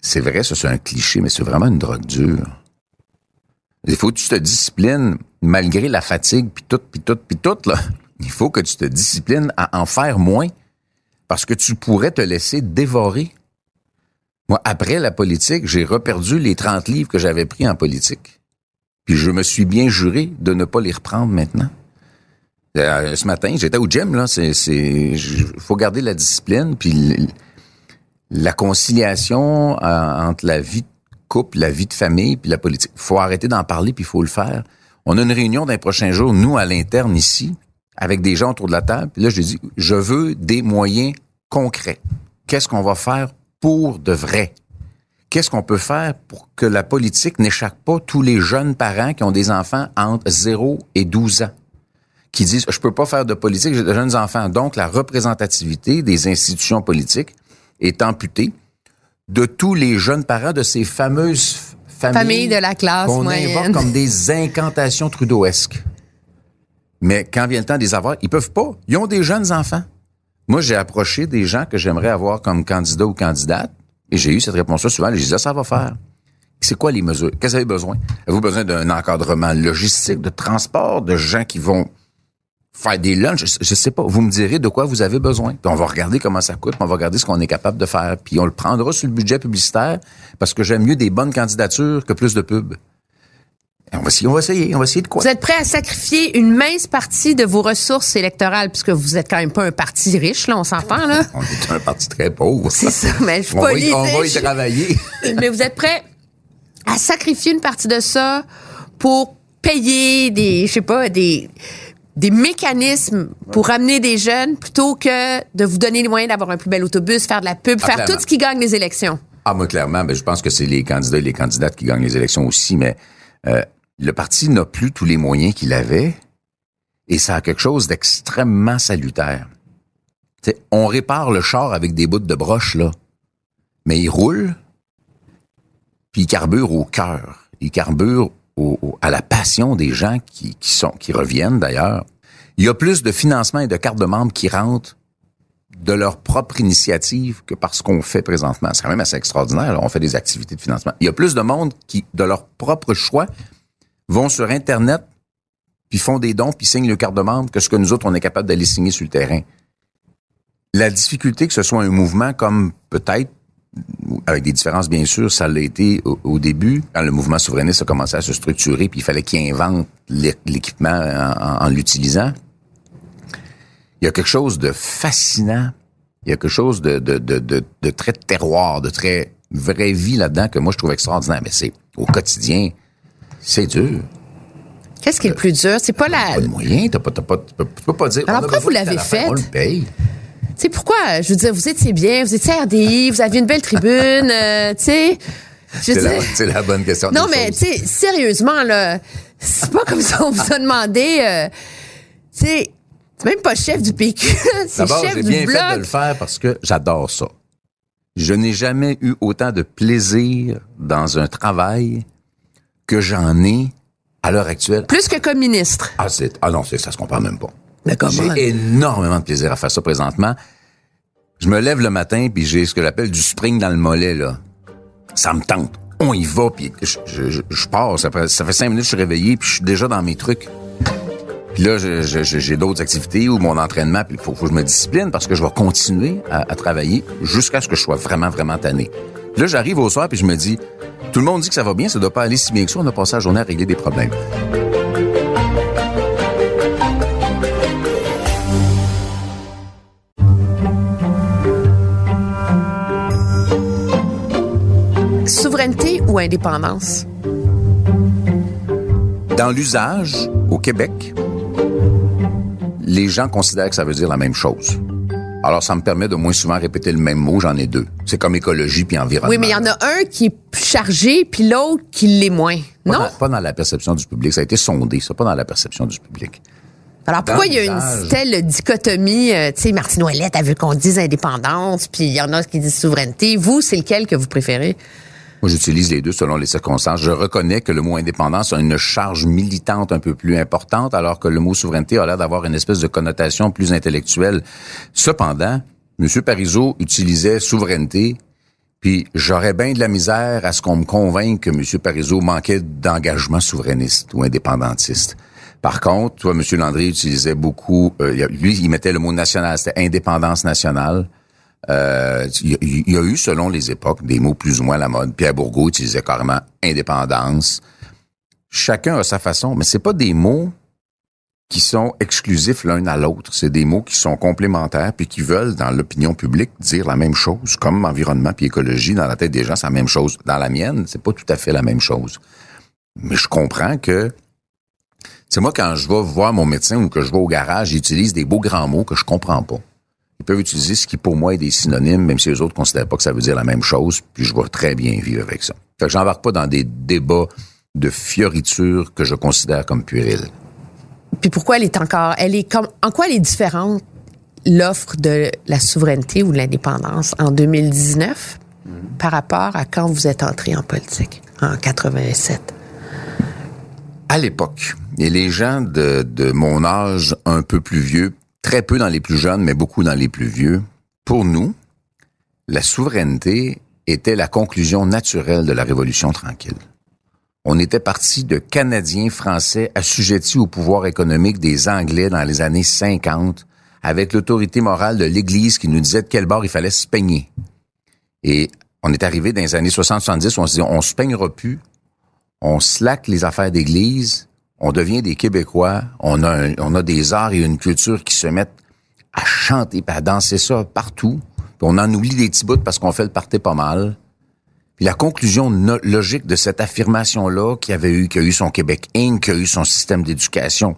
c'est vrai, ça c'est un cliché, mais c'est vraiment une drogue dure. Il faut que tu te disciplines, malgré la fatigue, puis tout, puis tout, puis tout. Il faut que tu te disciplines à en faire moins, parce que tu pourrais te laisser dévorer. Moi, après la politique, j'ai reperdu les 30 livres que j'avais pris en politique. Puis je me suis bien juré de ne pas les reprendre maintenant. Euh, ce matin, j'étais au gym, là. C'est, faut garder la discipline, puis la conciliation euh, entre la vie couple, la vie de famille, puis la politique. Faut arrêter d'en parler, puis il faut le faire. On a une réunion dans les prochains jours, nous, à l'interne ici, avec des gens autour de la table. Puis là, je dis, je veux des moyens concrets. Qu'est-ce qu'on va faire pour de vrai? Qu'est-ce qu'on peut faire pour que la politique n'échappe pas tous les jeunes parents qui ont des enfants entre 0 et 12 ans? qui disent je peux pas faire de politique, j'ai de jeunes enfants. Donc la représentativité des institutions politiques est amputée de tous les jeunes parents de ces fameuses familles Famille de la classe qu'on invoque comme des incantations trudeauesques. Mais quand vient le temps des avoir, ils peuvent pas. Ils ont des jeunes enfants. Moi, j'ai approché des gens que j'aimerais avoir comme candidat ou candidate et j'ai eu cette réponse-là souvent. J'ai dit, Ah, ça va faire. C'est quoi les mesures? Qu'est-ce que vous avez besoin? Avez-vous besoin d'un encadrement logistique, de transport, de gens qui vont faire des lunchs? Je, je sais pas. Vous me direz de quoi vous avez besoin. Puis on va regarder comment ça coûte, puis on va regarder ce qu'on est capable de faire. Puis on le prendra sur le budget publicitaire parce que j'aime mieux des bonnes candidatures que plus de pubs. On va essayer, on va essayer, on va essayer de quoi? Vous êtes prêt à sacrifier une mince partie de vos ressources électorales, puisque vous êtes quand même pas un parti riche, là, on s'entend, là? On est un parti très pauvre. C'est ça, mais je suis on va, y, on va y travailler. Mais vous êtes prêt à sacrifier une partie de ça pour payer des, je sais pas, des, des mécanismes pour ramener des jeunes plutôt que de vous donner les moyens d'avoir un plus bel autobus, faire de la pub, Ah, faire clairement. tout ce qui gagne les élections. Ah, moi, clairement, ben, je pense que c'est les candidats et les candidates qui gagnent les élections aussi, mais euh, le parti n'a plus tous les moyens qu'il avait et ça a quelque chose d'extrêmement salutaire. T'sais, on répare le char avec des bouts de broche, là, mais il roule, puis il carbure au cœur. Il carbure à la passion des gens qui, reviennent, d'ailleurs. Il y a plus de financement et de cartes de membres qui rentrent de leur propre initiative que par ce qu'on fait présentement. C'est quand même assez extraordinaire. On fait des activités de financement. Il y a plus de monde qui, de leur propre choix, vont sur Internet, puis font des dons, puis signent le carte de membre que ce que nous autres, on est capable d'aller signer sur le terrain. La difficulté que ce soit un mouvement comme peut-être, avec des différences bien sûr, ça l'a été au, au début, quand le mouvement souverainiste a commencé à se structurer, puis il fallait qu'il invente l'é- l'équipement en- en- en l'utilisant il y a quelque chose de fascinant. Il y a quelque chose de, de, de, de, de très terroir, de très vraie vie là-dedans que moi je trouve extraordinaire. Mais c'est au quotidien, c'est dur. Qu'est-ce qui est le plus dur? C'est pas la. Pas de moyens, t'as pas, t'as pas, tu peux, pas dire. Alors pourquoi vous l'avez fait? On le paye. C'est pourquoi, je veux dire, vous étiez bien, vous étiez RDI, vous aviez une belle tribune, euh, tu sais? C'est la, bonne question. Non, mais, tu sais, sérieusement, là, c'est pas comme ça on vous a demandé, euh, tu sais, c'est même pas chef du PQ, c'est chef du bien bloc. fait de le faire parce que j'adore ça. Je n'ai jamais eu autant de plaisir dans un travail que j'en ai à l'heure actuelle. Plus que comme ministre. Ah, c'est, ah non, ça se compare même pas. J'ai énormément de plaisir à faire ça présentement. Je me lève le matin puis j'ai ce que j'appelle du spring dans le mollet là. Ça me tente. On y va puis je, je, pars. Ça fait, cinq minutes que je suis réveillé puis je suis déjà dans mes trucs. Puis là, j'ai d'autres activités ou mon entraînement. Puis il faut, que je me discipline parce que je vais continuer à, travailler jusqu'à ce que je sois vraiment, vraiment tanné. Là, j'arrive au soir puis je me dis, tout le monde dit que ça va bien, ça doit pas aller si bien que ça. On a passé la journée à régler des problèmes. Indépendance? Dans l'usage, au Québec, les gens considèrent que ça veut dire la même chose. Alors, ça me permet de moins souvent répéter le même mot, j'en ai deux. C'est comme écologie puis environnement. Oui, mais il y en a un qui est chargé, puis l'autre qui l'est moins. Pas Non? dans, pas dans la perception du public. Ça a été sondé, ça, pas dans la perception du public. Alors pourquoi il y a une telle dichotomie? euh, tu sais, Martine Ouellette a vu qu'on dise indépendance, puis il y en a qui disent souveraineté. Vous, c'est lequel que vous préférez? Moi, j'utilise les deux selon les circonstances. Je reconnais que le mot indépendance a une charge militante un peu plus importante, alors que le mot souveraineté a l'air d'avoir une espèce de connotation plus intellectuelle. Cependant, M. Parizeau utilisait souveraineté, puis j'aurais bien de la misère à ce qu'on me convainque que M. Parizeau manquait d'engagement souverainiste ou indépendantiste. Par contre, toi, M. Landry utilisait beaucoup, euh, lui, il mettait le mot national, c'était indépendance nationale. Euh, il y, a- eu, selon les époques, des mots plus ou moins à la mode. Pierre Bourgault utilisait carrément indépendance. Chacun a sa façon, mais c'est pas des mots qui sont exclusifs l'un à l'autre. C'est des mots qui sont complémentaires puis qui veulent, dans l'opinion publique, dire la même chose. Comme environnement puis écologie, dans la tête des gens, c'est la même chose. Dans la mienne, c'est pas tout à fait la même chose. Mais je comprends que c'est moi quand je vais voir mon médecin ou que je vais au garage, j'utilise des beaux grands mots que je comprends pas. Ils peuvent utiliser ce qui pour moi est des synonymes, même si les autres considèrent pas que ça veut dire la même chose, puis je vais très bien vivre avec ça. Fait que j'embarque pas dans des débats de fioritures que je considère comme puérils. Puis pourquoi elle est encore... Elle est comme, en quoi elle est différente, l'offre de la souveraineté ou de l'indépendance en 2019 par rapport à quand vous êtes entré en politique, en 87? À l'époque, et les gens de, de mon âge un peu plus vieux, très peu dans les plus jeunes, mais beaucoup dans les plus vieux, pour nous, la souveraineté était la conclusion naturelle de la Révolution tranquille. On était parti de Canadiens français assujettis au pouvoir économique des Anglais dans les années 50, avec l'autorité morale de l'Église qui nous disait de quel bord il fallait se peigner. Et on est arrivé dans les années 60-70 où on se dit on se peignera plus, on slack les affaires d'église, on devient des Québécois, on a, on a des arts et une culture qui se mettent à chanter, à danser ça partout. On en oublie des petits bouts parce qu'on fait le party pas mal. Puis la conclusion logique de cette affirmation-là, qui avait eu, qui a eu son Québec Inc., qui a eu son système d'éducation,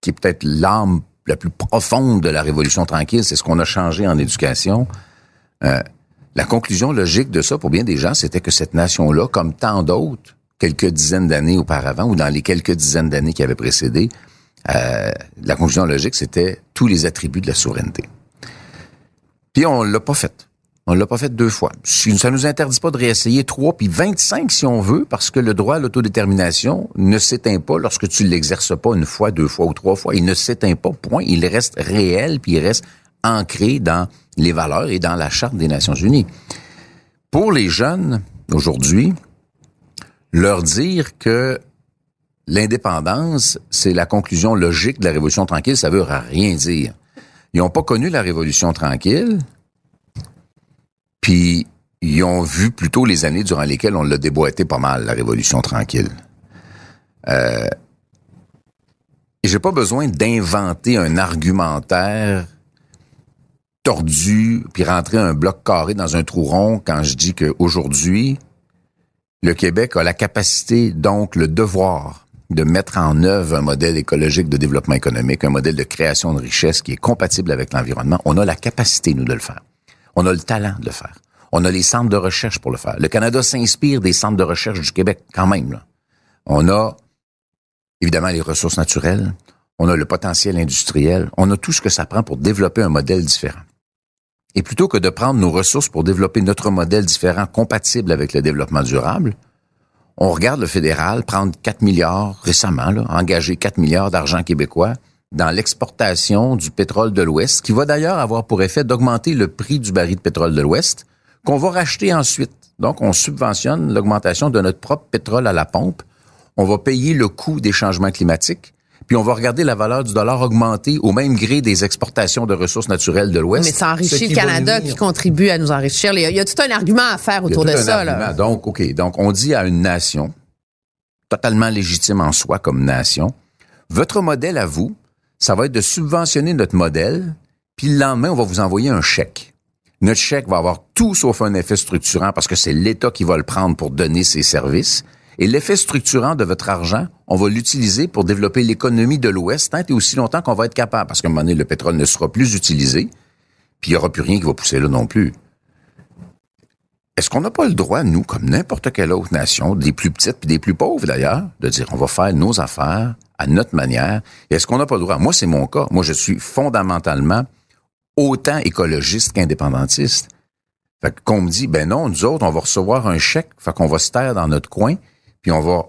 qui est peut-être l'âme la plus profonde de la Révolution tranquille, c'est ce qu'on a changé en éducation. Euh, la conclusion logique de ça, pour bien des gens, c'était que cette nation-là, comme tant d'autres, quelques dizaines d'années auparavant, ou dans les quelques dizaines d'années qui avaient précédé, euh, la conclusion logique, c'était tous les attributs de la souveraineté. Puis on l'a pas fait. On l'a pas fait deux fois. Ça nous interdit pas de réessayer trois puis 25 si on veut, parce que le droit à l'autodétermination ne s'éteint pas lorsque tu l'exerces pas une fois, deux fois ou trois fois. Il ne s'éteint pas, point. Il reste réel puis il reste ancré dans les valeurs et dans la Charte des Nations Unies. Pour les jeunes, aujourd'hui, leur dire que l'indépendance, c'est la conclusion logique de la Révolution tranquille, ça veut rien dire. Ils n'ont pas connu la Révolution tranquille, puis ils ont vu plutôt les années durant lesquelles on l'a déboîté pas mal, la Révolution tranquille. Euh, et j'ai pas besoin d'inventer un argumentaire tordu, puis rentrer un bloc carré dans un trou rond quand je dis qu'aujourd'hui, le Québec a la capacité, donc le devoir, de mettre en œuvre un modèle écologique de développement économique, un modèle de création de richesse qui est compatible avec l'environnement. On a la capacité, nous, de le faire. On a le talent de le faire. On a les centres de recherche pour le faire. Le Canada s'inspire des centres de recherche du Québec, quand même. On a évidemment les ressources naturelles, on a le potentiel industriel, on a tout ce que ça prend pour développer un modèle différent. Et plutôt que de prendre nos ressources pour développer notre modèle différent compatible avec le développement durable, on regarde le fédéral prendre 4 milliards récemment, engager 4 milliards d'argent québécois dans l'exportation du pétrole de l'Ouest, qui va d'ailleurs avoir pour effet d'augmenter le prix du baril de pétrole de l'Ouest, qu'on va racheter ensuite. Donc, on subventionne l'augmentation de notre propre pétrole à la pompe. On va payer le coût des changements climatiques. Puis on va regarder la valeur du dollar augmenter au même gré des exportations de ressources naturelles de l'Ouest. Mais ça enrichit le Canada qui contribue à nous enrichir. Il y a, il y a tout un argument à faire Il y a autour tout de un ça. argument. Là. Donc, OK. Donc, on dit à une nation, totalement légitime en soi comme nation, votre modèle à vous, ça va être de subventionner notre modèle, puis le lendemain, on va vous envoyer un chèque. Notre chèque va avoir tout sauf un effet structurant parce que c'est l'État qui va le prendre pour donner ses services. Et l'effet structurant de votre argent, on va l'utiliser pour développer l'économie de l'Ouest tant et aussi longtemps qu'on va être capable. Parce qu'à un moment donné, le pétrole ne sera plus utilisé, puis il n'y aura plus rien qui va pousser là non plus. Est-ce qu'on n'a pas le droit, nous, comme n'importe quelle autre nation, des plus petites puis des plus pauvres d'ailleurs, de dire on va faire nos affaires à notre manière? Est-ce qu'on n'a pas le droit? Moi, c'est mon cas. Moi, je suis fondamentalement autant écologiste qu'indépendantiste. Fait qu'on me dit, ben non, nous autres, on va recevoir un chèque, fait qu'on va se taire dans notre coin, puis on va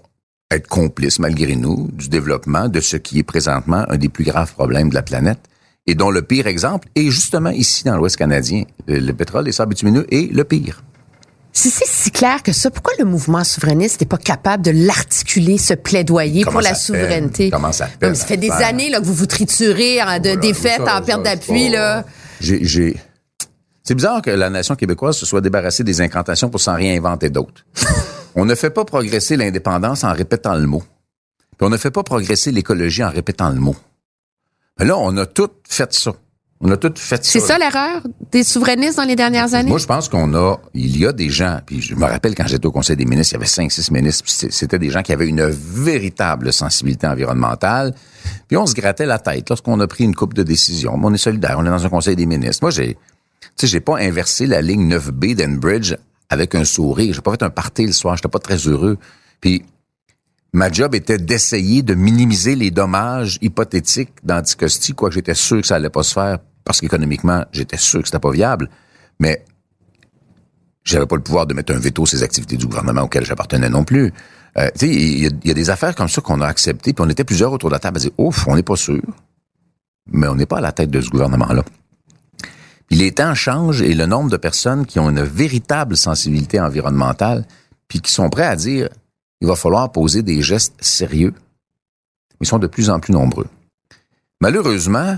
être complice, malgré nous, du développement de ce qui est présentement un des plus graves problèmes de la planète et dont le pire exemple est justement ici dans l'Ouest canadien. Le, le pétrole, les sables bitumineux est le pire. Si c'est si clair que ça, pourquoi le mouvement souverainiste n'est pas capable de l'articuler, ce plaidoyer Comment pour la peine? souveraineté? Comment ça peine ça fait des années là, que vous vous triturez en, de Voilà, défaites, ça, en perte d'appui. là. J'ai, j'ai... C'est bizarre que la nation québécoise se soit débarrassée des incantations pour s'en réinventer d'autres. On ne fait pas progresser l'indépendance en répétant le mot. Puis on ne fait pas progresser l'écologie en répétant le mot. Mais là, on a tout fait ça. On a tout fait ça. C'est ça l'erreur des souverainistes dans les dernières années? Moi, je pense qu'on a, il y a des gens, puis je me rappelle quand j'étais au Conseil des ministres, il y avait cinq, six ministres, c'était des gens qui avaient une véritable sensibilité environnementale. Puis on se grattait la tête lorsqu'on a pris une coupe de décision. Mais on est solidaire, on est dans un Conseil des ministres. Moi, j'ai, tu sais, j'ai pas inversé la ligne 9B d'Enbridge avec un sourire. J'ai pas fait un party le soir, j'étais pas très heureux. Puis ma job était d'essayer de minimiser les dommages hypothétiques d'Anticosti, quoique j'étais sûr que ça allait pas se faire parce qu'économiquement, j'étais sûr que c'était pas viable. Mais j'avais pas le pouvoir de mettre un veto sur ces activités du gouvernement auxquelles j'appartenais non plus. Euh, tu sais, il y, y a des affaires comme ça qu'on a acceptées, puis on était plusieurs autour de la table à dire, ouf, on n'est pas sûr, mais on n'est pas à la tête de ce gouvernement-là. Les temps changent et le nombre de personnes qui ont une véritable sensibilité environnementale, puis qui sont prêts à dire, il va falloir poser des gestes sérieux, ils sont de plus en plus nombreux. Malheureusement,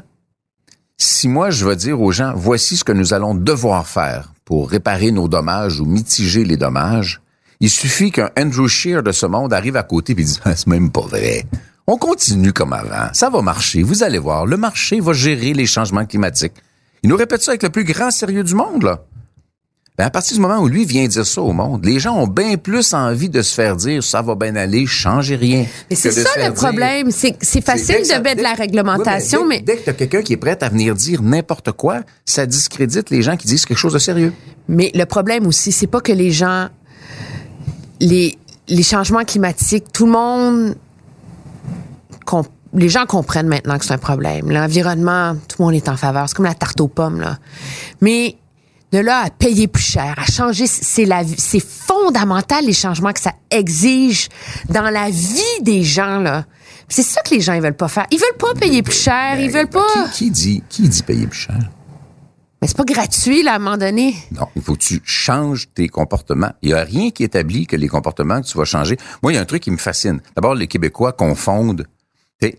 si moi je vais dire aux gens, voici ce que nous allons devoir faire pour réparer nos dommages ou mitiger les dommages, il suffit qu'un Andrew Shear de ce monde arrive à côté et dise, Ah, c'est même pas vrai. On continue comme avant. Ça va marcher. Vous allez voir. Le marché va gérer les changements climatiques. Il nous répète ça avec le plus grand sérieux du monde, là. Ben, à partir du moment où lui vient dire ça au monde, les gens ont bien plus envie de se faire dire ça va bien aller, changez rien. Mais c'est ça le problème. C'est facile dès ça- de mettre de la dès- réglementation, mais, dès, dès que tu as quelqu'un qui est prêt à venir dire n'importe quoi, ça discrédite les gens qui disent quelque chose de sérieux. mais le problème aussi, c'est pas que les gens, les, les changements climatiques, tout le monde, com- les gens comprennent maintenant que c'est un problème. L'environnement, tout le monde est en faveur. C'est comme la tarte aux pommes, là. Mais de là à payer plus cher, à changer, c'est la, vie- c'est fondamental les changements que ça exige dans la vie des gens, là. C'est ça que les gens ils veulent pas faire. Ils veulent pas payer plus cher, ils veulent pas. Ben, Qui, qui dit qui dit payer plus cher? Mais c'est pas gratuit, là, à un moment donné. Non, il faut que tu changes tes comportements. Il y a rien qui établit que les comportements que tu vas changer. Moi, il y a un truc qui me fascine. D'abord, les Québécois confondent.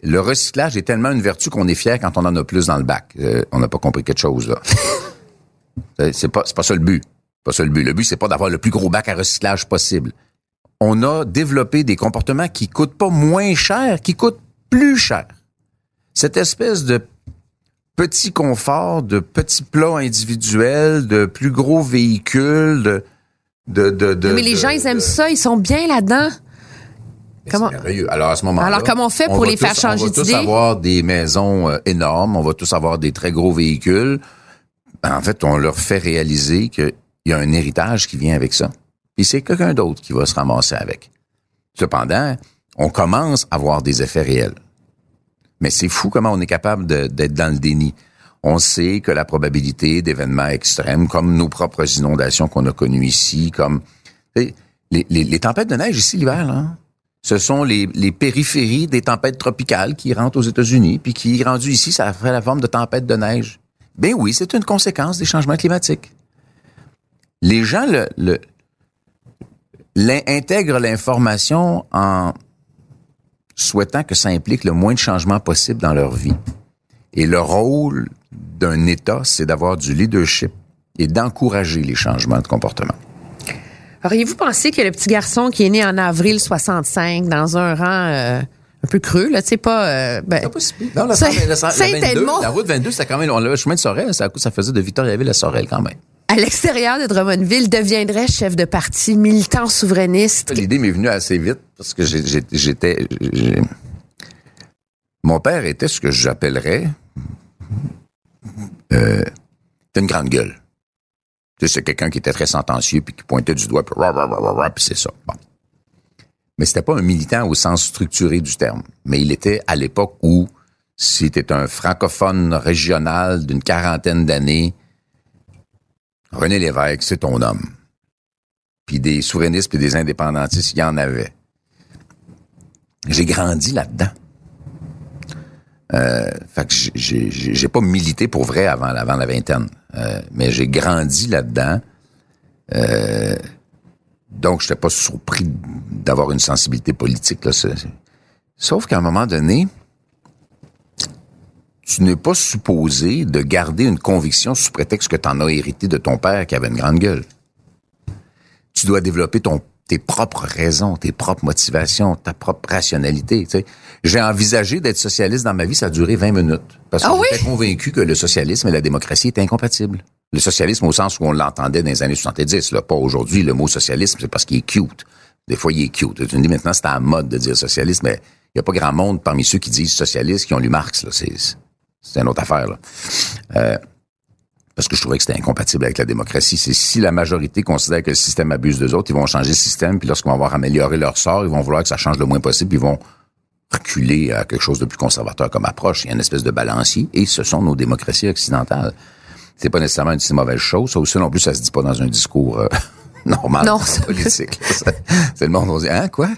Le recyclage est tellement une vertu qu'on est fier quand on en a plus dans le bac. Euh, on n'a pas compris quelque chose là. C'est- pas c'est pas ça le but. Pas ça le but. Le but c'est pas d'avoir le plus gros bac à recyclage possible. On a développé des comportements qui coûtent pas moins cher, qui coûtent plus cher. Cette espèce de petit confort, de petits plats individuels, de plus gros véhicules, de de de, de mais les gens, ils aiment ça, ils sont bien là-dedans. Comment- merveilleux. Alors à ce moment-là, Alors, comment on fait pour les faire tous- changer On va tous d'idée? avoir des maisons euh, énormes, on va tous avoir des très gros véhicules. Ben, en fait, on leur fait réaliser qu'il y a un héritage qui vient avec ça. Puis c'est quelqu'un d'autre qui va se ramasser avec. Cependant, on commence à voir des effets réels. Mais c'est fou comment on est capable d'être dans le déni. On sait que la probabilité d'événements extrêmes, comme nos propres inondations qu'on a connues ici, comme les, les- les tempêtes de neige ici l'hiver, là, ce sont les, les périphéries des tempêtes tropicales qui rentrent aux États-Unis, puis qui, rendu ici, ça fait la forme de tempête de neige. Ben oui, c'est une conséquence des changements climatiques. Les gens intègrent l'information en souhaitant que ça implique le moins de changements possible dans leur vie. Et le rôle d'un État, c'est d'avoir du leadership et d'encourager les changements de comportement. Auriez-vous pensé que le petit garçon qui est né en avril 65 dans un rang euh, un peu creux, là, tu sais, pas... euh, ben, Non, la, Saint- la- la- la- la Saint-Edmond. 22, la route 22, c'était quand même, on le chemin de Sorel, ça, ça faisait de Victoriaville à Sorel quand même. à l'extérieur de Drummondville, deviendrait chef de parti, militant souverainiste. L'idée m'est venue assez vite parce que j'étais, mon père était ce que j'appellerais euh, une grande gueule. C'est quelqu'un qui était très sentencieux puis qui pointait du doigt puis, puis c'est ça. Bon. Mais c'était pas un militant au sens structuré du terme. Mais il était à l'époque où tu un francophone régional d'une quarantaine d'années, René Lévesque, c'est ton homme. Puis des souverainistes puis des indépendantistes, il y en avait. J'ai grandi là-dedans. Euh, fait que j'ai- pas milité pour vrai avant, la vingtaine. Euh, mais j'ai grandi là-dedans. Euh, donc, je n'étais pas surpris d'avoir une sensibilité politique. Là. Sauf qu'à un moment donné, tu n'es pas supposé de garder une conviction sous prétexte que tu en as hérité de ton père qui avait une grande gueule. Tu dois développer ton, tes propres raisons, tes propres motivations, ta propre rationalité. tu sais. J'ai envisagé d'être socialiste dans ma vie, ça a duré 20 minutes. Parce que Ah oui? j'étais convaincu que le socialisme et la démocratie étaient incompatibles. Le socialisme au sens où on l'entendait dans les années 70, là, pas aujourd'hui. Le mot socialisme, c'est parce qu'il est cute. Des fois, il est cute. Tu me dis maintenant, c'est à la mode de dire socialiste, mais il n'y a pas grand monde parmi ceux qui disent socialiste qui ont lu Marx. Là. C'est, c'est une autre affaire. Là. Euh, parce que je trouvais que c'était incompatible avec la démocratie. C'est si la majorité considère que le système abuse d'eux autres, ils vont changer le système, puis lorsqu'ils vont avoir amélioré leur sort, ils vont vouloir que ça change le moins possible, puis ils vont reculer à quelque chose de plus conservateur comme approche. Il y a une espèce de balancier, et ce sont nos démocraties occidentales. C'est pas nécessairement une si mauvaise chose. Ça aussi non plus, ça se dit pas dans un discours euh, normal Non. politique. C'est le monde, on dit, hein, quoi?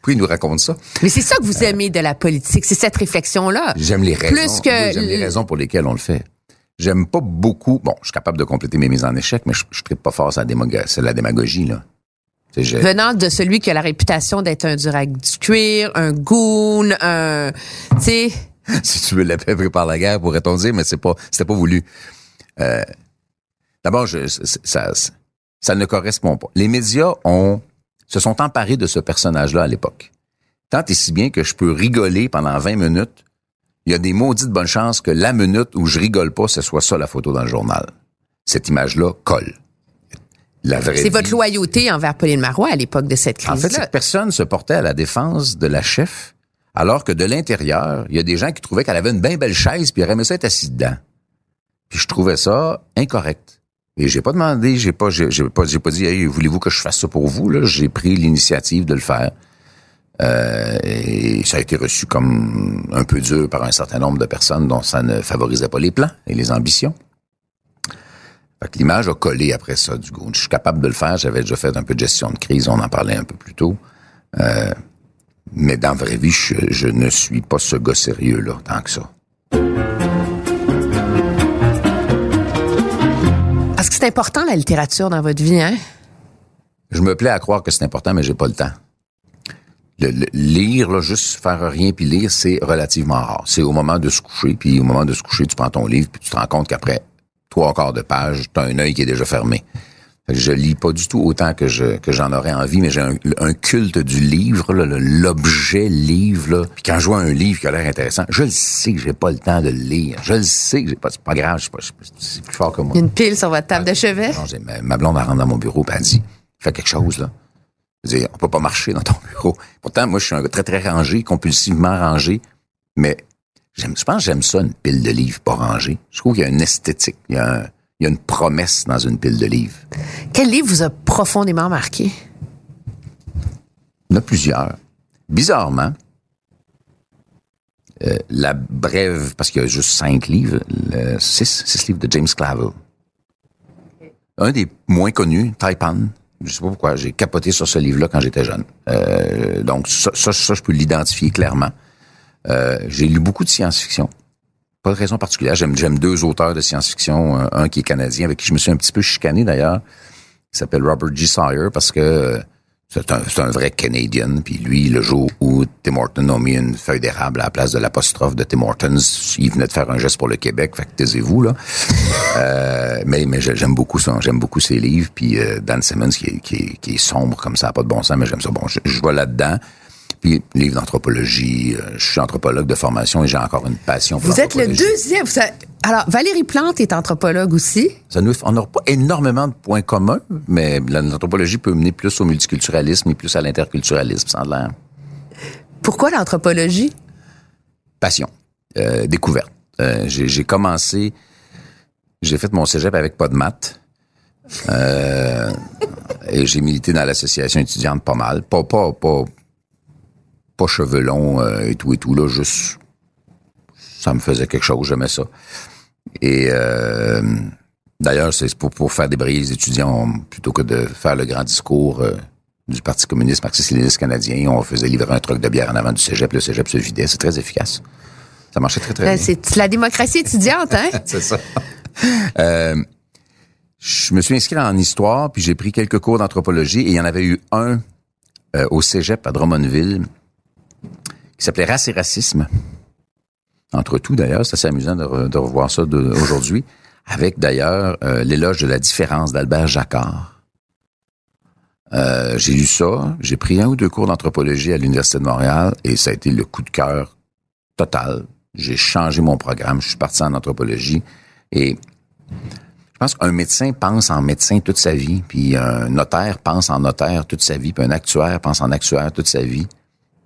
Pourquoi il nous raconte ça? Mais c'est ça que vous aimez de la politique, c'est cette réflexion-là. J'aime les raisons. Plus que j'aime les le- raisons pour lesquelles on le fait. J'aime pas beaucoup. Bon, je suis capable de compléter mes mises en échec, mais je, je tripe pas fort sur la, démago- sur la démagogie là. Venant de celui qui a la réputation d'être un durac du cuir, un goon, un... Tu sais... si tu veux la paix prépare la guerre, pourrait-on dire, mais c'est pas, c'était pas voulu. Euh, D'abord, je, ça, ça ne correspond pas. Les médias ont, se sont emparés de ce personnage-là à l'époque. Tant et si bien que je peux rigoler pendant 20 minutes. Il y a des maudites bonnes chances que la minute où je rigole pas, ce soit ça la photo dans le journal. Cette image-là colle. La vraie C'est votre loyauté envers Pauline Marois à l'époque de cette En fait, que personne se portait à la défense de la chef, alors que de l'intérieur, il y a des gens qui trouvaient qu'elle avait une bien belle chaise, puis elle aimait ça être assis dedans. Puis je trouvais ça incorrect. Et j'ai pas demandé, j'ai pas, j'ai j'ai pas, j'ai pas dit, hey, voulez-vous que je fasse ça pour vous là? J'ai pris l'initiative de le faire. Euh, et ça a été reçu comme un peu dur par un certain nombre de personnes dont ça ne favorisait pas les plans et les ambitions. Fait que l'image a collé après ça du goût. Je suis capable de le faire. J'avais déjà fait un peu de gestion de crise. On en parlait un peu plus tôt. Euh, mais dans la vraie vie, je, je ne suis pas ce gars sérieux-là, tant que ça. Parce que c'est important, la littérature, dans votre vie, hein? Je me plais à croire que c'est important, mais j'ai pas le temps. Le, le- lire, là, juste faire rien puis lire, c'est relativement rare. C'est au moment de se coucher, puis au moment de se coucher, tu prends ton livre, puis tu te rends compte qu'après trois quarts de page, tu as un œil qui est déjà fermé. Fait que je lis pas du tout autant que je que j'en aurais envie, mais j'ai un, un culte du livre, l'objet livre. Là. Puis quand je vois un livre qui a l'air intéressant, je le sais que j'ai pas le temps de le lire. Je le sais que j'ai pas. C'est pas grave, c'est plus fort que moi. Il y a une pile sur votre table de chevet. Non, ma, ma blonde, elle rentre dans mon bureau et elle dit Fais quelque chose, là. Dire, on peut pas marcher dans ton bureau. Pourtant, moi, je suis un gars très, très rangé, compulsivement rangé. Mais j'aime, je pense que j'aime ça, une pile de livres pas rangée. Je trouve qu'il y a une esthétique, il y a, un- il y a une promesse dans une pile de livres. Quel livre vous a profondément marqué? Il y en a plusieurs. Bizarrement, euh, la brève, parce qu'il y a juste cinq livres, le- six, six livres de James Clavell. Un des moins connus, Taipan. Je sais pas pourquoi, j'ai capoté sur ce livre-là quand j'étais jeune. Euh, donc ça, ça, ça, je peux l'identifier clairement. Euh, j'ai lu beaucoup de science-fiction. Pas de raison particulière. J'aime, j'aime deux auteurs de science-fiction, un, un qui est canadien, avec qui je me suis un petit peu chicané d'ailleurs, qui s'appelle Robert G. Sawyer, parce que euh, c'est un, c'est un vrai Canadien. Puis lui, le jour où Tim Horton a mis une feuille d'érable à la place de l'apostrophe de Tim Hortons, il venait de faire un geste pour le Québec. Fait que taisez-vous, là. Euh, mais mais j'ai- j'aime beaucoup ça. J'aime beaucoup ses livres. Puis euh, Dan Simmons, qui est, qui, est, qui est sombre comme ça, pas de bon sens, mais j'aime ça. Bon, je, je vois là-dedans. Puis livre d'anthropologie. euh, je suis anthropologue de formation et j'ai encore une passion pour Vous êtes le deuxième. Alors, Valérie Plante est anthropologue aussi. Ça nous, on n'aura pas énormément de points communs, mais la- l'anthropologie peut mener plus au multiculturalisme et plus à l'interculturalisme, a l'air. Pourquoi l'anthropologie? Passion, euh, découverte. Euh, j'ai j'ai commencé, j'ai fait mon cégep avec pas de maths. Euh, et j'ai milité dans l'association étudiante pas mal. Pas, pas, pas, pas cheveux longs euh, et tout et tout, là, juste, ça me faisait quelque chose, j'aimais ça. Et euh, d'ailleurs, c'est pour, pour faire débrayer les étudiants, plutôt que de faire le grand discours euh, du Parti communiste marxiste-léniniste canadien, on faisait livrer un truc de bière en avant du cégep, le cégep se vidait, c'est très efficace. Ça marchait très, très Là, bien. C'est la démocratie étudiante, hein? C'est ça. Euh, je me suis inscrit en histoire, puis j'ai pris quelques cours d'anthropologie, et il y en avait eu un euh, au cégep à Drummondville qui s'appelait Race et racisme. Entre tout, d'ailleurs, c'est assez amusant de, re- de revoir ça aujourd'hui, avec d'ailleurs euh, l'éloge de la différence d'Albert Jacquard. Euh, j'ai lu ça, j'ai pris un ou deux cours d'anthropologie à l'Université de Montréal, et ça a été le coup de cœur total. J'ai changé mon programme, je suis parti en anthropologie, et je pense qu'un médecin pense en médecin toute sa vie, puis un notaire pense en notaire toute sa vie, puis un actuaire pense en actuaire toute sa vie.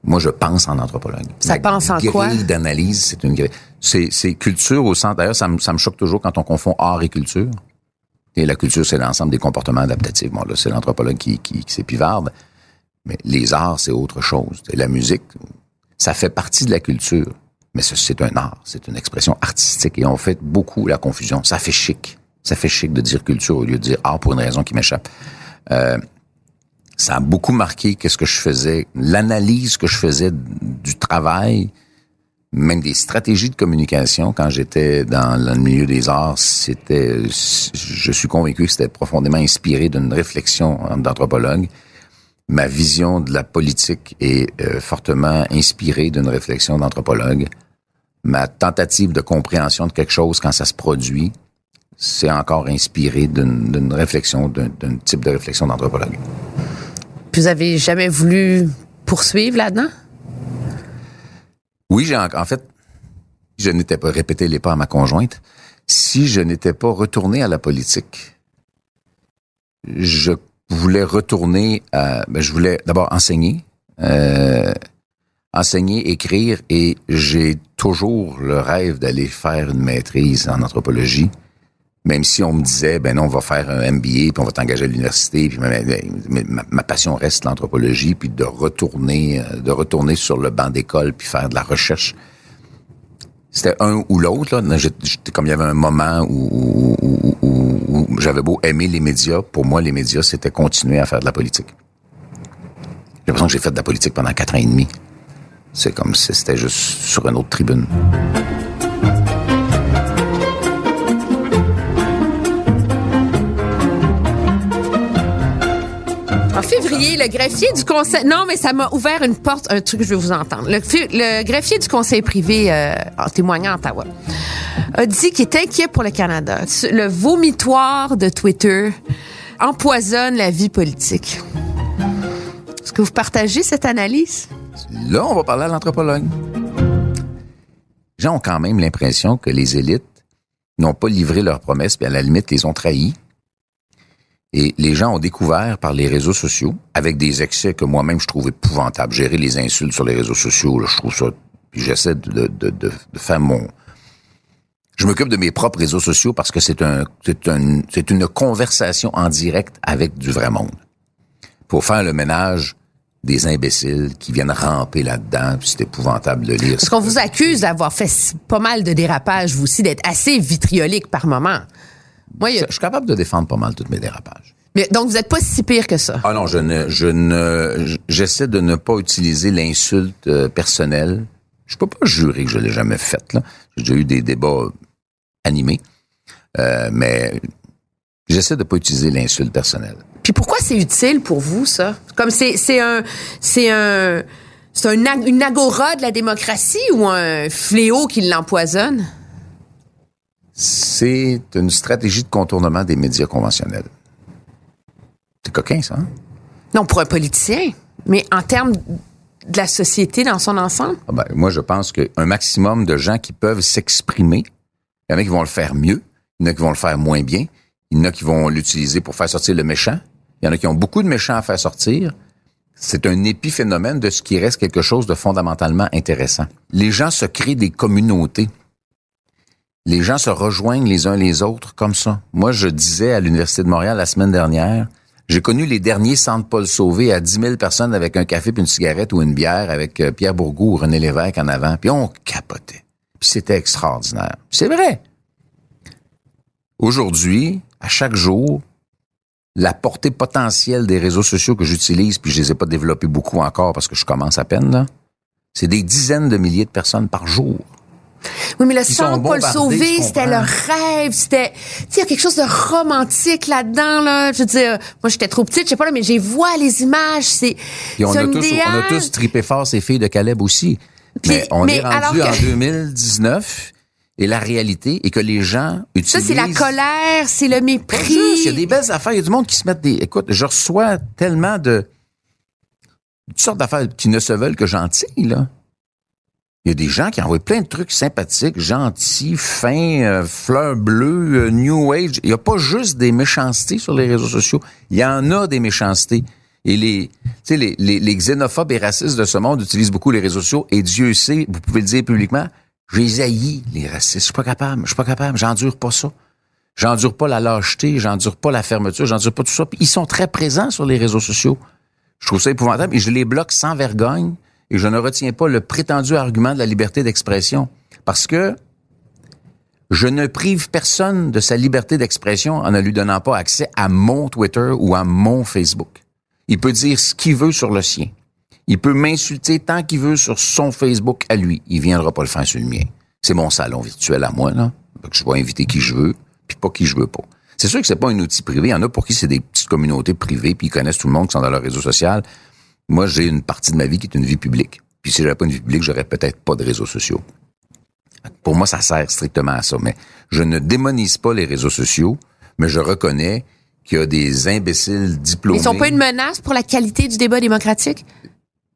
Moi, je pense en anthropologue. Ça La pense en quoi? grille d'analyse, c'est une grille. C'est, c'est culture au centre. D'ailleurs, ça me, ça me choque toujours quand on confond art et culture. Et la culture, c'est l'ensemble des comportements adaptatifs. Bon, là, c'est l'anthropologue qui, qui, qui s'épivarde. Mais les arts, c'est autre chose. Et la musique, ça fait partie de la culture. Mais c'est un art, c'est une expression artistique. Et on fait beaucoup la confusion. Ça fait chic. Ça fait chic de dire culture au lieu de dire art pour une raison qui m'échappe. Euh, ça a beaucoup marqué qu'est-ce que je faisais, l'analyse que je faisais du travail, même des stratégies de communication quand j'étais dans le milieu des arts, c'était, je suis convaincu que c'était profondément inspiré d'une réflexion d'anthropologue. Ma vision de la politique est euh, fortement inspirée d'une réflexion d'anthropologue. Ma tentative de compréhension de quelque chose quand ça se produit, c'est encore inspiré d'une réflexion, d'un type de réflexion d'anthropologue. Vous avez jamais voulu poursuivre là-dedans? Oui, j'ai en, en fait, je n'étais pas répété les pas à ma conjointe. Si je n'étais pas retourné à la politique, je voulais retourner à, ben, je voulais d'abord enseigner, euh, enseigner, écrire, et j'ai toujours le rêve d'aller faire une maîtrise en anthropologie. Même si on me disait, ben non, on va faire un MBA, puis on va t'engager à l'université, puis ma, passion reste l'anthropologie, puis de retourner, euh, de retourner sur le banc d'école, puis faire de la recherche. C'était un ou l'autre. là. Comme il y avait un moment où- où- où- où j'avais beau aimer les médias, pour moi, les médias, c'était continuer à faire de la politique. J'ai l'impression que j'ai fait de la politique pendant quatre ans et demi. C'est comme si c'était juste sur une autre tribune. Le greffier du conseil. Non, mais ça m'a ouvert une porte, un truc je veux vous entendre. Le, fi- le greffier du conseil privé, euh, en témoignant à Ottawa, a dit qu'il est inquiet pour le Canada. Le vomitoire de Twitter empoisonne la vie politique. Est-ce que vous partagez cette analyse? Là, on va parler à l'anthropologue. Les gens ont quand même l'impression que les élites n'ont pas livré leurs promesses, puis à la limite, les ont trahis. Et les gens ont découvert par les réseaux sociaux, avec des excès que moi-même je trouve épouvantables. Gérer les insultes sur les réseaux sociaux, là, je trouve ça. J'essaie de, de, de, de- faire mon. Je m'occupe de mes propres réseaux sociaux parce que c'est un, c'est un, c'est une conversation en direct avec du vrai monde. Pour faire le ménage des imbéciles qui viennent ramper là-dedans, puis c'est épouvantable de lire. Parce qu'on vous accuse d'avoir fait pas mal de dérapages, vous aussi, d'être assez vitriolique par moment. Moi, a- Je suis capable de défendre pas mal tous mes dérapages. mais, donc, vous êtes pas si pire que ça. Ah non, je ne, je ne, j'essaie de ne pas utiliser l'insulte euh, personnelle. Je peux pas jurer que je l'ai jamais faite, là. J'ai déjà eu des débats animés. Euh, mais j'essaie de pas utiliser l'insulte personnelle. Puis pourquoi c'est utile pour vous, ça? Comme c'est, c'est un, c'est un, c'est un, une agora de la démocratie ou un fléau qui l'empoisonne? C'est une stratégie de contournement des médias conventionnels. C'est coquin, ça, hein? Non, pour un politicien. Mais en termes de la société dans son ensemble? Ah ben, moi, je pense qu'un maximum de gens qui peuvent s'exprimer, il y en a qui vont le faire mieux, il y en a qui vont le faire moins bien, il y en a qui vont l'utiliser pour faire sortir le méchant, il y en a qui ont beaucoup de méchants à faire sortir. C'est un épiphénomène de ce qui reste quelque chose de fondamentalement intéressant. Les gens se créent des communautés. Les gens se rejoignent les uns les autres comme ça. Moi, je disais à l'Université de Montréal la semaine dernière, j'ai connu les derniers centres Paul Sauvé à 10 000 personnes avec un café puis une cigarette ou une bière avec euh, Pierre Bourgault ou René Lévesque en avant. Puis on capotait. Puis c'était extraordinaire. C'est vrai. Aujourd'hui, à chaque jour, la portée potentielle des réseaux sociaux que j'utilise, puis je les ai pas développés beaucoup encore parce que je commence à peine, c'est des dizaines de milliers de personnes par jour. Oui, mais le centre Paul Sauvé, c'était leur rêve, c'était, tu sais, il y a quelque chose de romantique là-dedans, là. Je veux dire, moi, j'étais trop petite, je sais pas, là, mais j'ai vois les images, c'est, on c'est a, tous, on a tous tripé fort ces filles de Caleb aussi. Mais on mais est rendu alors en que- 2019 et la réalité est que les gens Ça, utilisent... c'est la colère, c'est le mépris. Il y a des belles affaires. Il y a du monde qui se mettent des... Écoute, je reçois tellement de... Toutes sortes d'affaires qui ne se veulent que gentils, là. Il y a des gens qui envoient plein de trucs sympathiques, gentils, fins, euh, fleurs bleues, euh, New Age. Il n'y a pas juste des méchancetés sur les réseaux sociaux. Il y en a des méchancetés. Et les, les, les, les xénophobes et racistes de ce monde utilisent beaucoup les réseaux sociaux. Et Dieu sait, vous pouvez le dire publiquement, j'ai haïs les racistes. Je suis pas capable. Je suis pas capable. J'endure pas ça. J'endure pas la lâcheté. J'endure pas la fermeture. J'endure pas tout ça. Puis ils sont très présents sur les réseaux sociaux. Je trouve ça épouvantable et je les bloque sans vergogne et je ne retiens pas le prétendu argument de la liberté d'expression parce que je ne prive personne de sa liberté d'expression en ne lui donnant pas accès à mon Twitter ou à mon Facebook. Il peut dire ce qu'il veut sur le sien. Il peut m'insulter tant qu'il veut sur son Facebook à lui. Il viendra pas le faire sur le mien. C'est mon salon virtuel à moi, là. Que je vais inviter qui je veux, puis pas qui je veux pas. C'est sûr que c'est pas un outil privé. Il y en a pour qui c'est des petites communautés privées, puis ils connaissent tout le monde qui sont dans leur réseau social. Moi, j'ai une partie de ma vie qui est une vie publique. Puis si j'avais pas une vie publique, j'aurais peut-être pas de réseaux sociaux. Pour moi, ça sert strictement à ça. Mais je ne démonise pas les réseaux sociaux, mais je reconnais qu'il y a des imbéciles diplômés. Ils sont pas une menace pour la qualité du débat démocratique?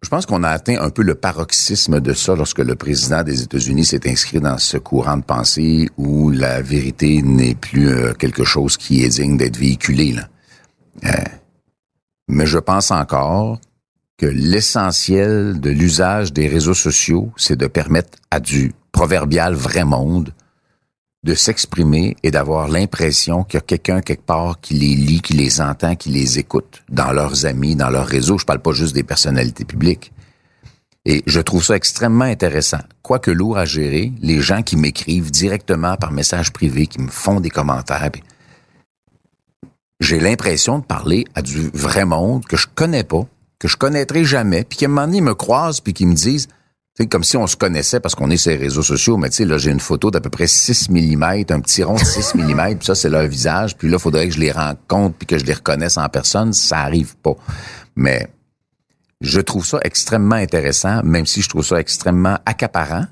Je pense qu'on a atteint un peu le paroxysme de ça lorsque le président des États-Unis s'est inscrit dans ce courant de pensée où la vérité n'est plus euh, quelque chose qui est digne d'être véhiculé. Là. Euh, mais je pense encore que l'essentiel de l'usage des réseaux sociaux, c'est de permettre à du proverbial vrai monde de s'exprimer et d'avoir l'impression qu'il y a quelqu'un quelque part qui les lit, qui les entend, qui les écoute dans leurs amis, dans leurs réseaux. Je parle pas juste des personnalités publiques. Et je trouve ça extrêmement intéressant. Quoique lourd à gérer, les gens qui m'écrivent directement par message privé, qui me font des commentaires, j'ai l'impression de parler à du vrai monde que je connais pas, que je connaîtrai jamais, puis qu'à un moment donné, ils me croisent, puis qu'ils me disent, c'est comme si on se connaissait parce qu'on est sur les réseaux sociaux, mais tu sais, là, j'ai une photo d'à peu près 6 mm, un petit rond de 6 mm, puis ça, c'est leur visage, puis là, il faudrait que je les rencontre, puis que je les reconnaisse en personne, ça arrive pas. Mais je trouve ça extrêmement intéressant, même si je trouve ça extrêmement accaparant.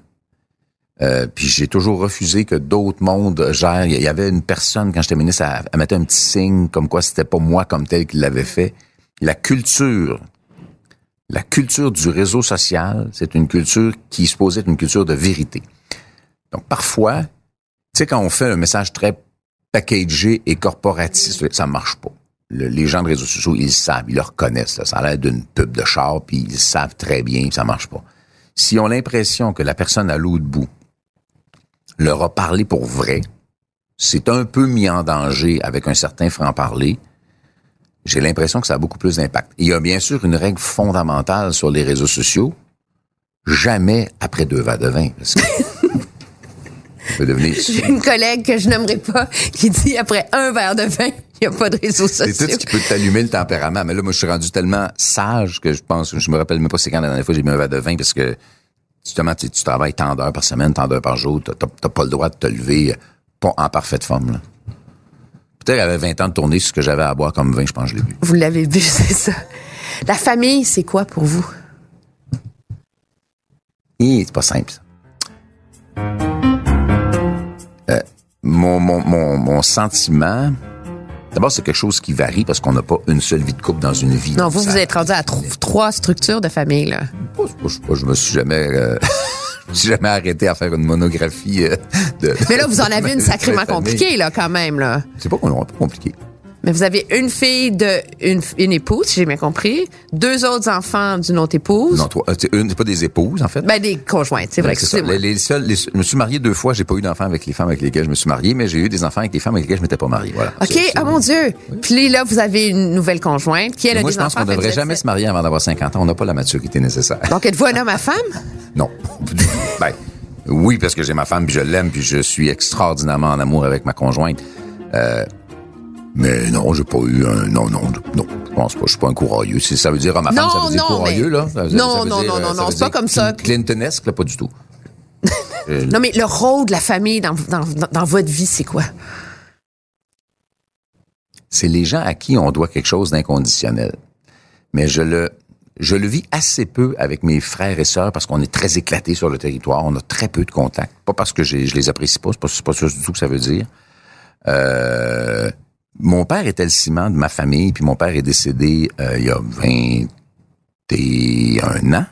Euh, puis j'ai toujours refusé que d'autres mondes gèrent. Il y avait une personne, quand j'étais ministre, à mettre un petit signe comme quoi c'était pas moi comme tel qui l'avait fait. La culture, la culture du réseau social, c'est une culture qui est supposée être une culture de vérité. Donc parfois, tu sais, quand on fait un message très packagé et corporatiste, ça marche pas. Le- les gens de réseaux sociaux, ils savent, ils le reconnaissent. Ça a l'air d'une pub de char, puis ils savent très bien, ça marche pas. S'ils ont l'impression que la personne à l'autre bout leur a parlé pour vrai, c'est un peu mis en danger avec un certain franc-parler, j'ai l'impression que ça a beaucoup plus d'impact. Il y a bien sûr une règle fondamentale sur les réseaux sociaux, jamais après deux verres de vin, parce que devenir... J'ai une collègue que je n'aimerais pas qui dit après un verre de vin, il n'y a pas de réseaux C'est sociaux. tout ce qui peut t'allumer le tempérament. Mais là, moi, je suis rendu tellement sage que je pense, je me rappelle même pas c'est quand la dernière fois j'ai mis un verre de vin parce que, justement, tu, tu travailles tant d'heures par semaine, tant d'heures par jour, t'as, t'as- t'as pas le droit de te lever euh, pas en parfaite forme, là. Peut-être avait 20 ans de tournée, ce que j'avais à boire comme vin, je pense que je l'ai bu. Vous l'avez vu, c'est ça. La famille, c'est quoi pour vous? Et c'est pas simple, ça. Euh, mon, mon, mon, mon sentiment, d'abord, c'est quelque chose qui varie parce qu'on n'a pas une seule vie de couple dans une vie. Non, vous, Ça- vous êtes rendu à tro- trois structures de famille, là. Pas- pas- pas- je me suis jamais, euh, suis jamais arrêté à faire une monographie euh, de. Mais là, vous en avez une sacrément compliquée, là, quand même, là. C'est pas, pas compliqué. Mais vous avez une fille de une, une épouse, si j'ai bien compris, deux autres enfants d'une autre épouse. Non, toi, euh, c'est une, c'est pas des épouses en fait. Ben, des conjointes, c'est vrai. C'est. Les, les seuls, les- je me suis marié deux fois. J'ai pas eu d'enfants avec les femmes avec lesquelles je me suis marié, mais j'ai eu des enfants avec des femmes avec lesquelles je m'étais pas marié. Voilà. OK, oh mon Dieu. Puis là, vous avez une nouvelle conjointe qui, elle, a Moi, des je pense enfants. qu'on devrait jamais se marier avant d'avoir 50 ans. On n'a pas la maturité nécessaire. Donc, êtes-vous un homme à femme? Non. ben, oui, parce que j'ai ma femme, puis je l'aime, puis je suis extraordinairement en amour avec ma conjointe. Euh, mais non, j'ai pas eu un... Non, non, non. Je pense pas. Je suis pas un courageux. Si ça veut dire, ah, ma femme, Non, ça veut dire non, courageux, mais- là? Ça veut- Non, ça veut non, dire, non, euh, non, non, veut c'est pas dire comme ça. Clintonesque, là, pas du tout. Euh, Non, mais le rôle de la famille dans, dans, dans- votre vie, c'est quoi? c'est les gens à qui on doit quelque chose d'inconditionnel. Mais je le, je le vis assez peu avec mes frères et sœurs parce qu'on est très éclatés sur le territoire. On a très peu de contacts. Pas parce que je les apprécie pas, c'est pas, pas ça du tout que ça veut dire. Euh, mon père était le ciment de ma famille, puis mon père est décédé euh, il y a 21 ans.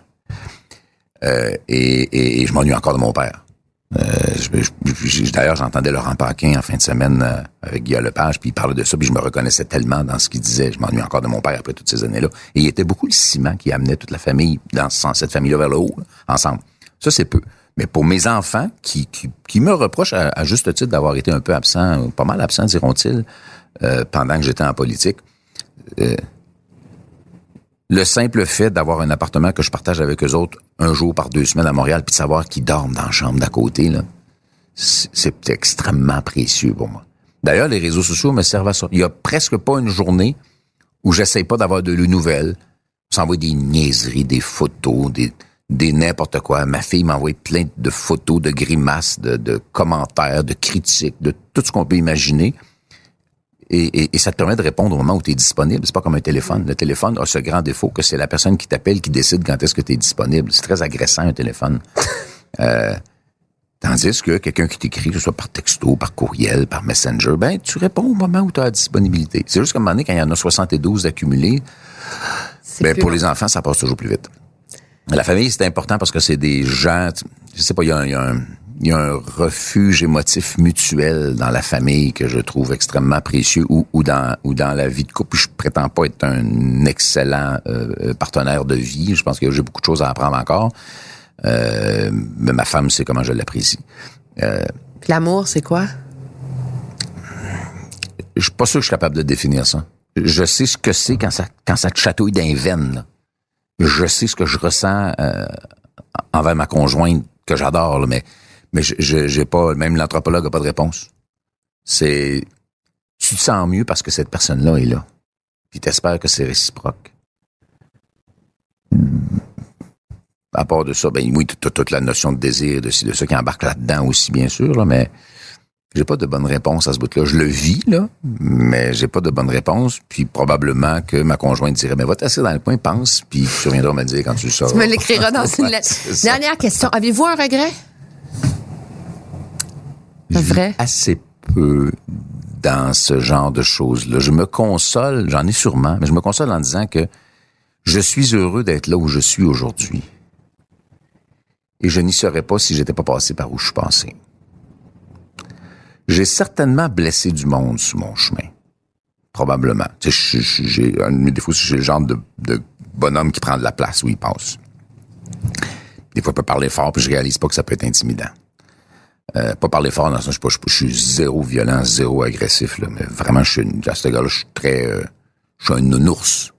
Euh, et, et- je m'ennuie encore de mon père. Euh, je- je- D'ailleurs, j'entendais Laurent Paquin en fin de semaine euh, avec Guy Lepage, puis il parlait de ça, puis je me reconnaissais tellement dans ce qu'il disait. Je m'ennuie encore de mon père après toutes ces années-là. Et il était beaucoup le ciment qui amenait toute la famille, dans ce sens, cette famille-là vers le haut, là, ensemble. Ça, c'est peu. Mais pour mes enfants, qui, me reprochent à juste titre d'avoir été un peu absent, pas mal absent, diront-ils, euh, pendant que j'étais en politique, euh, le simple fait d'avoir un appartement que je partage avec eux autres un jour par deux semaines à Montréal, puis de savoir qu'ils dorment dans la chambre d'à côté, là, c'est extrêmement précieux pour moi. D'ailleurs, les réseaux sociaux me servent à ça. Il y a presque pas une journée où j'essaie pas d'avoir de nouvelles. S'envoie des niaiseries, des photos, des, n'importe quoi. Ma fille m'envoie plein de photos, de grimaces, de commentaires, de critiques, de tout ce qu'on peut imaginer. Et, et- et ça te permet de répondre au moment où tu es disponible. C'est pas comme un téléphone. Le téléphone a ce grand défaut que c'est la personne qui t'appelle qui décide quand est-ce que tu es disponible. C'est très agressant, un téléphone. Euh, tandis que quelqu'un qui t'écrit, que ce soit par texto, par courriel, par messenger, ben, tu réponds au moment où tu as la disponibilité. C'est juste qu'à un moment donné, quand il y en a 72 accumulés, ben, pour long. les enfants, ça passe toujours plus vite. La famille, c'est important parce que c'est des gens, je sais pas, il y a, un- y a un- il y a un refuge émotif mutuel dans la famille que je trouve extrêmement précieux ou, ou dans ou dans la vie de couple. Je prétends pas être un excellent euh, partenaire de vie. Je pense que j'ai beaucoup de choses à apprendre encore. Euh, mais ma femme sait comment je l'apprécie. Euh, l'amour, c'est quoi? je suis pas sûr que je suis capable de définir ça. Je sais ce que c'est quand ça quand ça te chatouille d'un veine. Je sais ce que je ressens euh, envers ma conjointe que j'adore, mais mais je- j'ai pas même l'anthropologue a pas de réponse. C'est tu te sens mieux parce que cette personne-là est là. Puis t'espères que c'est réciproque. À part de ça, ben oui, t'as toute la notion de désir, de de ça qui embarque là-dedans aussi, bien sûr, là, mais j'ai pas de bonne réponse à ce bout-là. Je le vis, là, mais j'ai pas de bonne réponse. Puis probablement que ma conjointe dirait, mais va t'asseoir dans le coin, pense, puis tu reviendras me dire quand tu le sauras. Tu me l'écriras dans une lettre. Dernière question. Avez-vous un regret? Vrai? assez peu dans ce genre de choses-là. Je me console, j'en ai sûrement, mais je me console en disant que je suis heureux d'être là où je suis aujourd'hui. Et je n'y serais pas si j'étais pas passé par où je suis passé. J'ai certainement blessé du monde sur mon chemin. Probablement. J'ai un de mes défauts, c'est le genre de, de bonhomme qui prend de la place où il passe. Des fois, je peux parler fort, puis je réalise pas que ça peut être intimidant. Euh, pas parler fort dans le sens, je je, suis zéro violent, zéro agressif, là, mais vraiment, je suis à ce gars-là, je suis très, euh, je suis un nounours.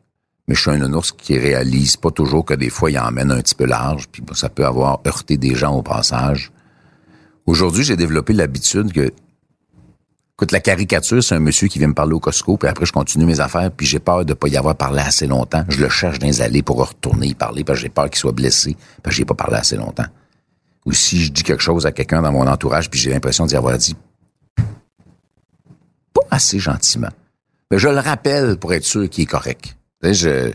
Mais je suis un nounours qui réalise pas toujours que des fois, il emmène un petit peu large, puis bon, ça peut avoir heurté des gens au passage. Aujourd'hui, j'ai développé l'habitude que, écoute, la caricature, c'est un monsieur qui vient me parler au Costco, puis après, je continue mes affaires, puis j'ai peur de pas y avoir parlé assez longtemps. Je le cherche dans les allées pour retourner y parler, parce que j'ai peur qu'il soit blessé, parce que j'ai pas parlé assez longtemps ou si je dis quelque chose à quelqu'un dans mon entourage puis j'ai l'impression d'y avoir dit pas assez gentiment. Mais je le rappelle pour être sûr qu'il est correct. Je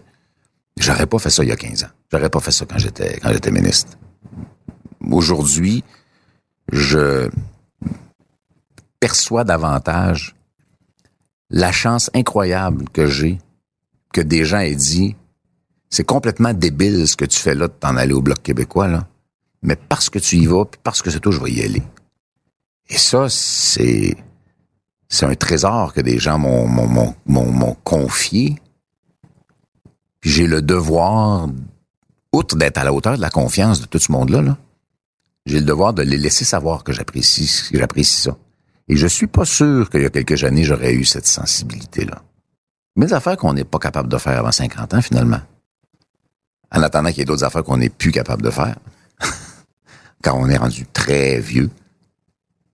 j'aurais pas fait ça il y a 15 ans. J'aurais pas fait ça quand j'étais quand j'étais ministre. Aujourd'hui, je perçois davantage la chance incroyable que j'ai que des gens aient dit c'est complètement débile ce que tu fais là de t'en aller au Bloc québécois, là mais parce que tu y vas, puis parce que c'est toi, je vais y aller. Et ça, c'est c'est un trésor que des gens m'ont m'ont- m'ont- m'ont- confié. Puis j'ai le devoir, outre d'être à la hauteur de la confiance de tout ce monde-là, là, j'ai le devoir de les laisser savoir que j'apprécie j'apprécie ça. Et je suis pas sûr qu'il y a quelques années, j'aurais eu cette sensibilité-là. Mais des affaires qu'on n'est pas capable de faire avant 50 ans, finalement. En attendant qu'il y ait d'autres affaires qu'on n'est plus capable de faire quand on est rendu très vieux.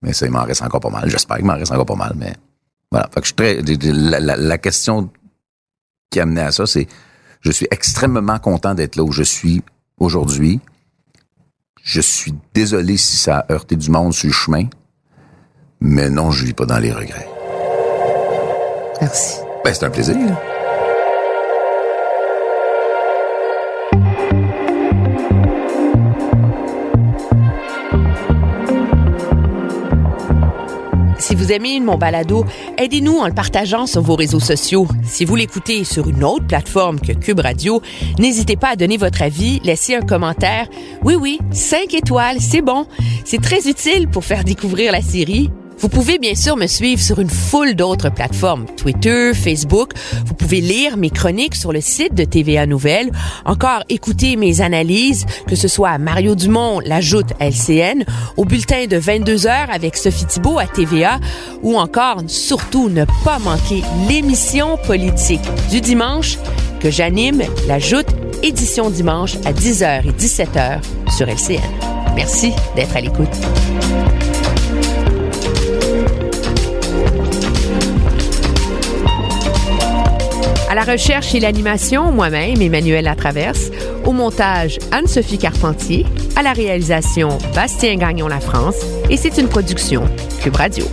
Mais ça, il m'en reste encore pas mal. J'espère qu'il m'en reste encore pas mal, mais voilà. Fait que je suis très, la, la- la question qui a amené à ça, c'est je suis extrêmement content d'être là où je suis aujourd'hui. Je suis désolé si ça a heurté du monde sur le chemin, mais non, je vis pas dans les regrets. Merci. Ben, c'est un plaisir. Si vous aimez mon balado, aidez-nous en le partageant sur vos réseaux sociaux. Si vous l'écoutez sur une autre plateforme que Cube Radio, n'hésitez pas à donner votre avis, laisser un commentaire. Oui, oui, 5 étoiles, c'est bon. C'est très utile pour faire découvrir la série. Vous pouvez bien sûr me suivre sur une foule d'autres plateformes, Twitter, Facebook. Vous pouvez lire mes chroniques sur le site de TVA Nouvelles, encore écouter mes analyses, que ce soit à Mario Dumont, l'ajoute LCN, au bulletin de 22 heures avec Sophie Thibault à TVA, ou encore, surtout, ne pas manquer l'émission politique du dimanche que j'anime, l'ajoute édition dimanche à 10h et 17h sur LCN. Merci d'être à l'écoute. À la recherche et l'animation, moi-même, Emmanuel Latraverse. Au montage, Anne-Sophie Carpentier. À la réalisation, Bastien Gagnon La France. Et c'est une production Cube Radio.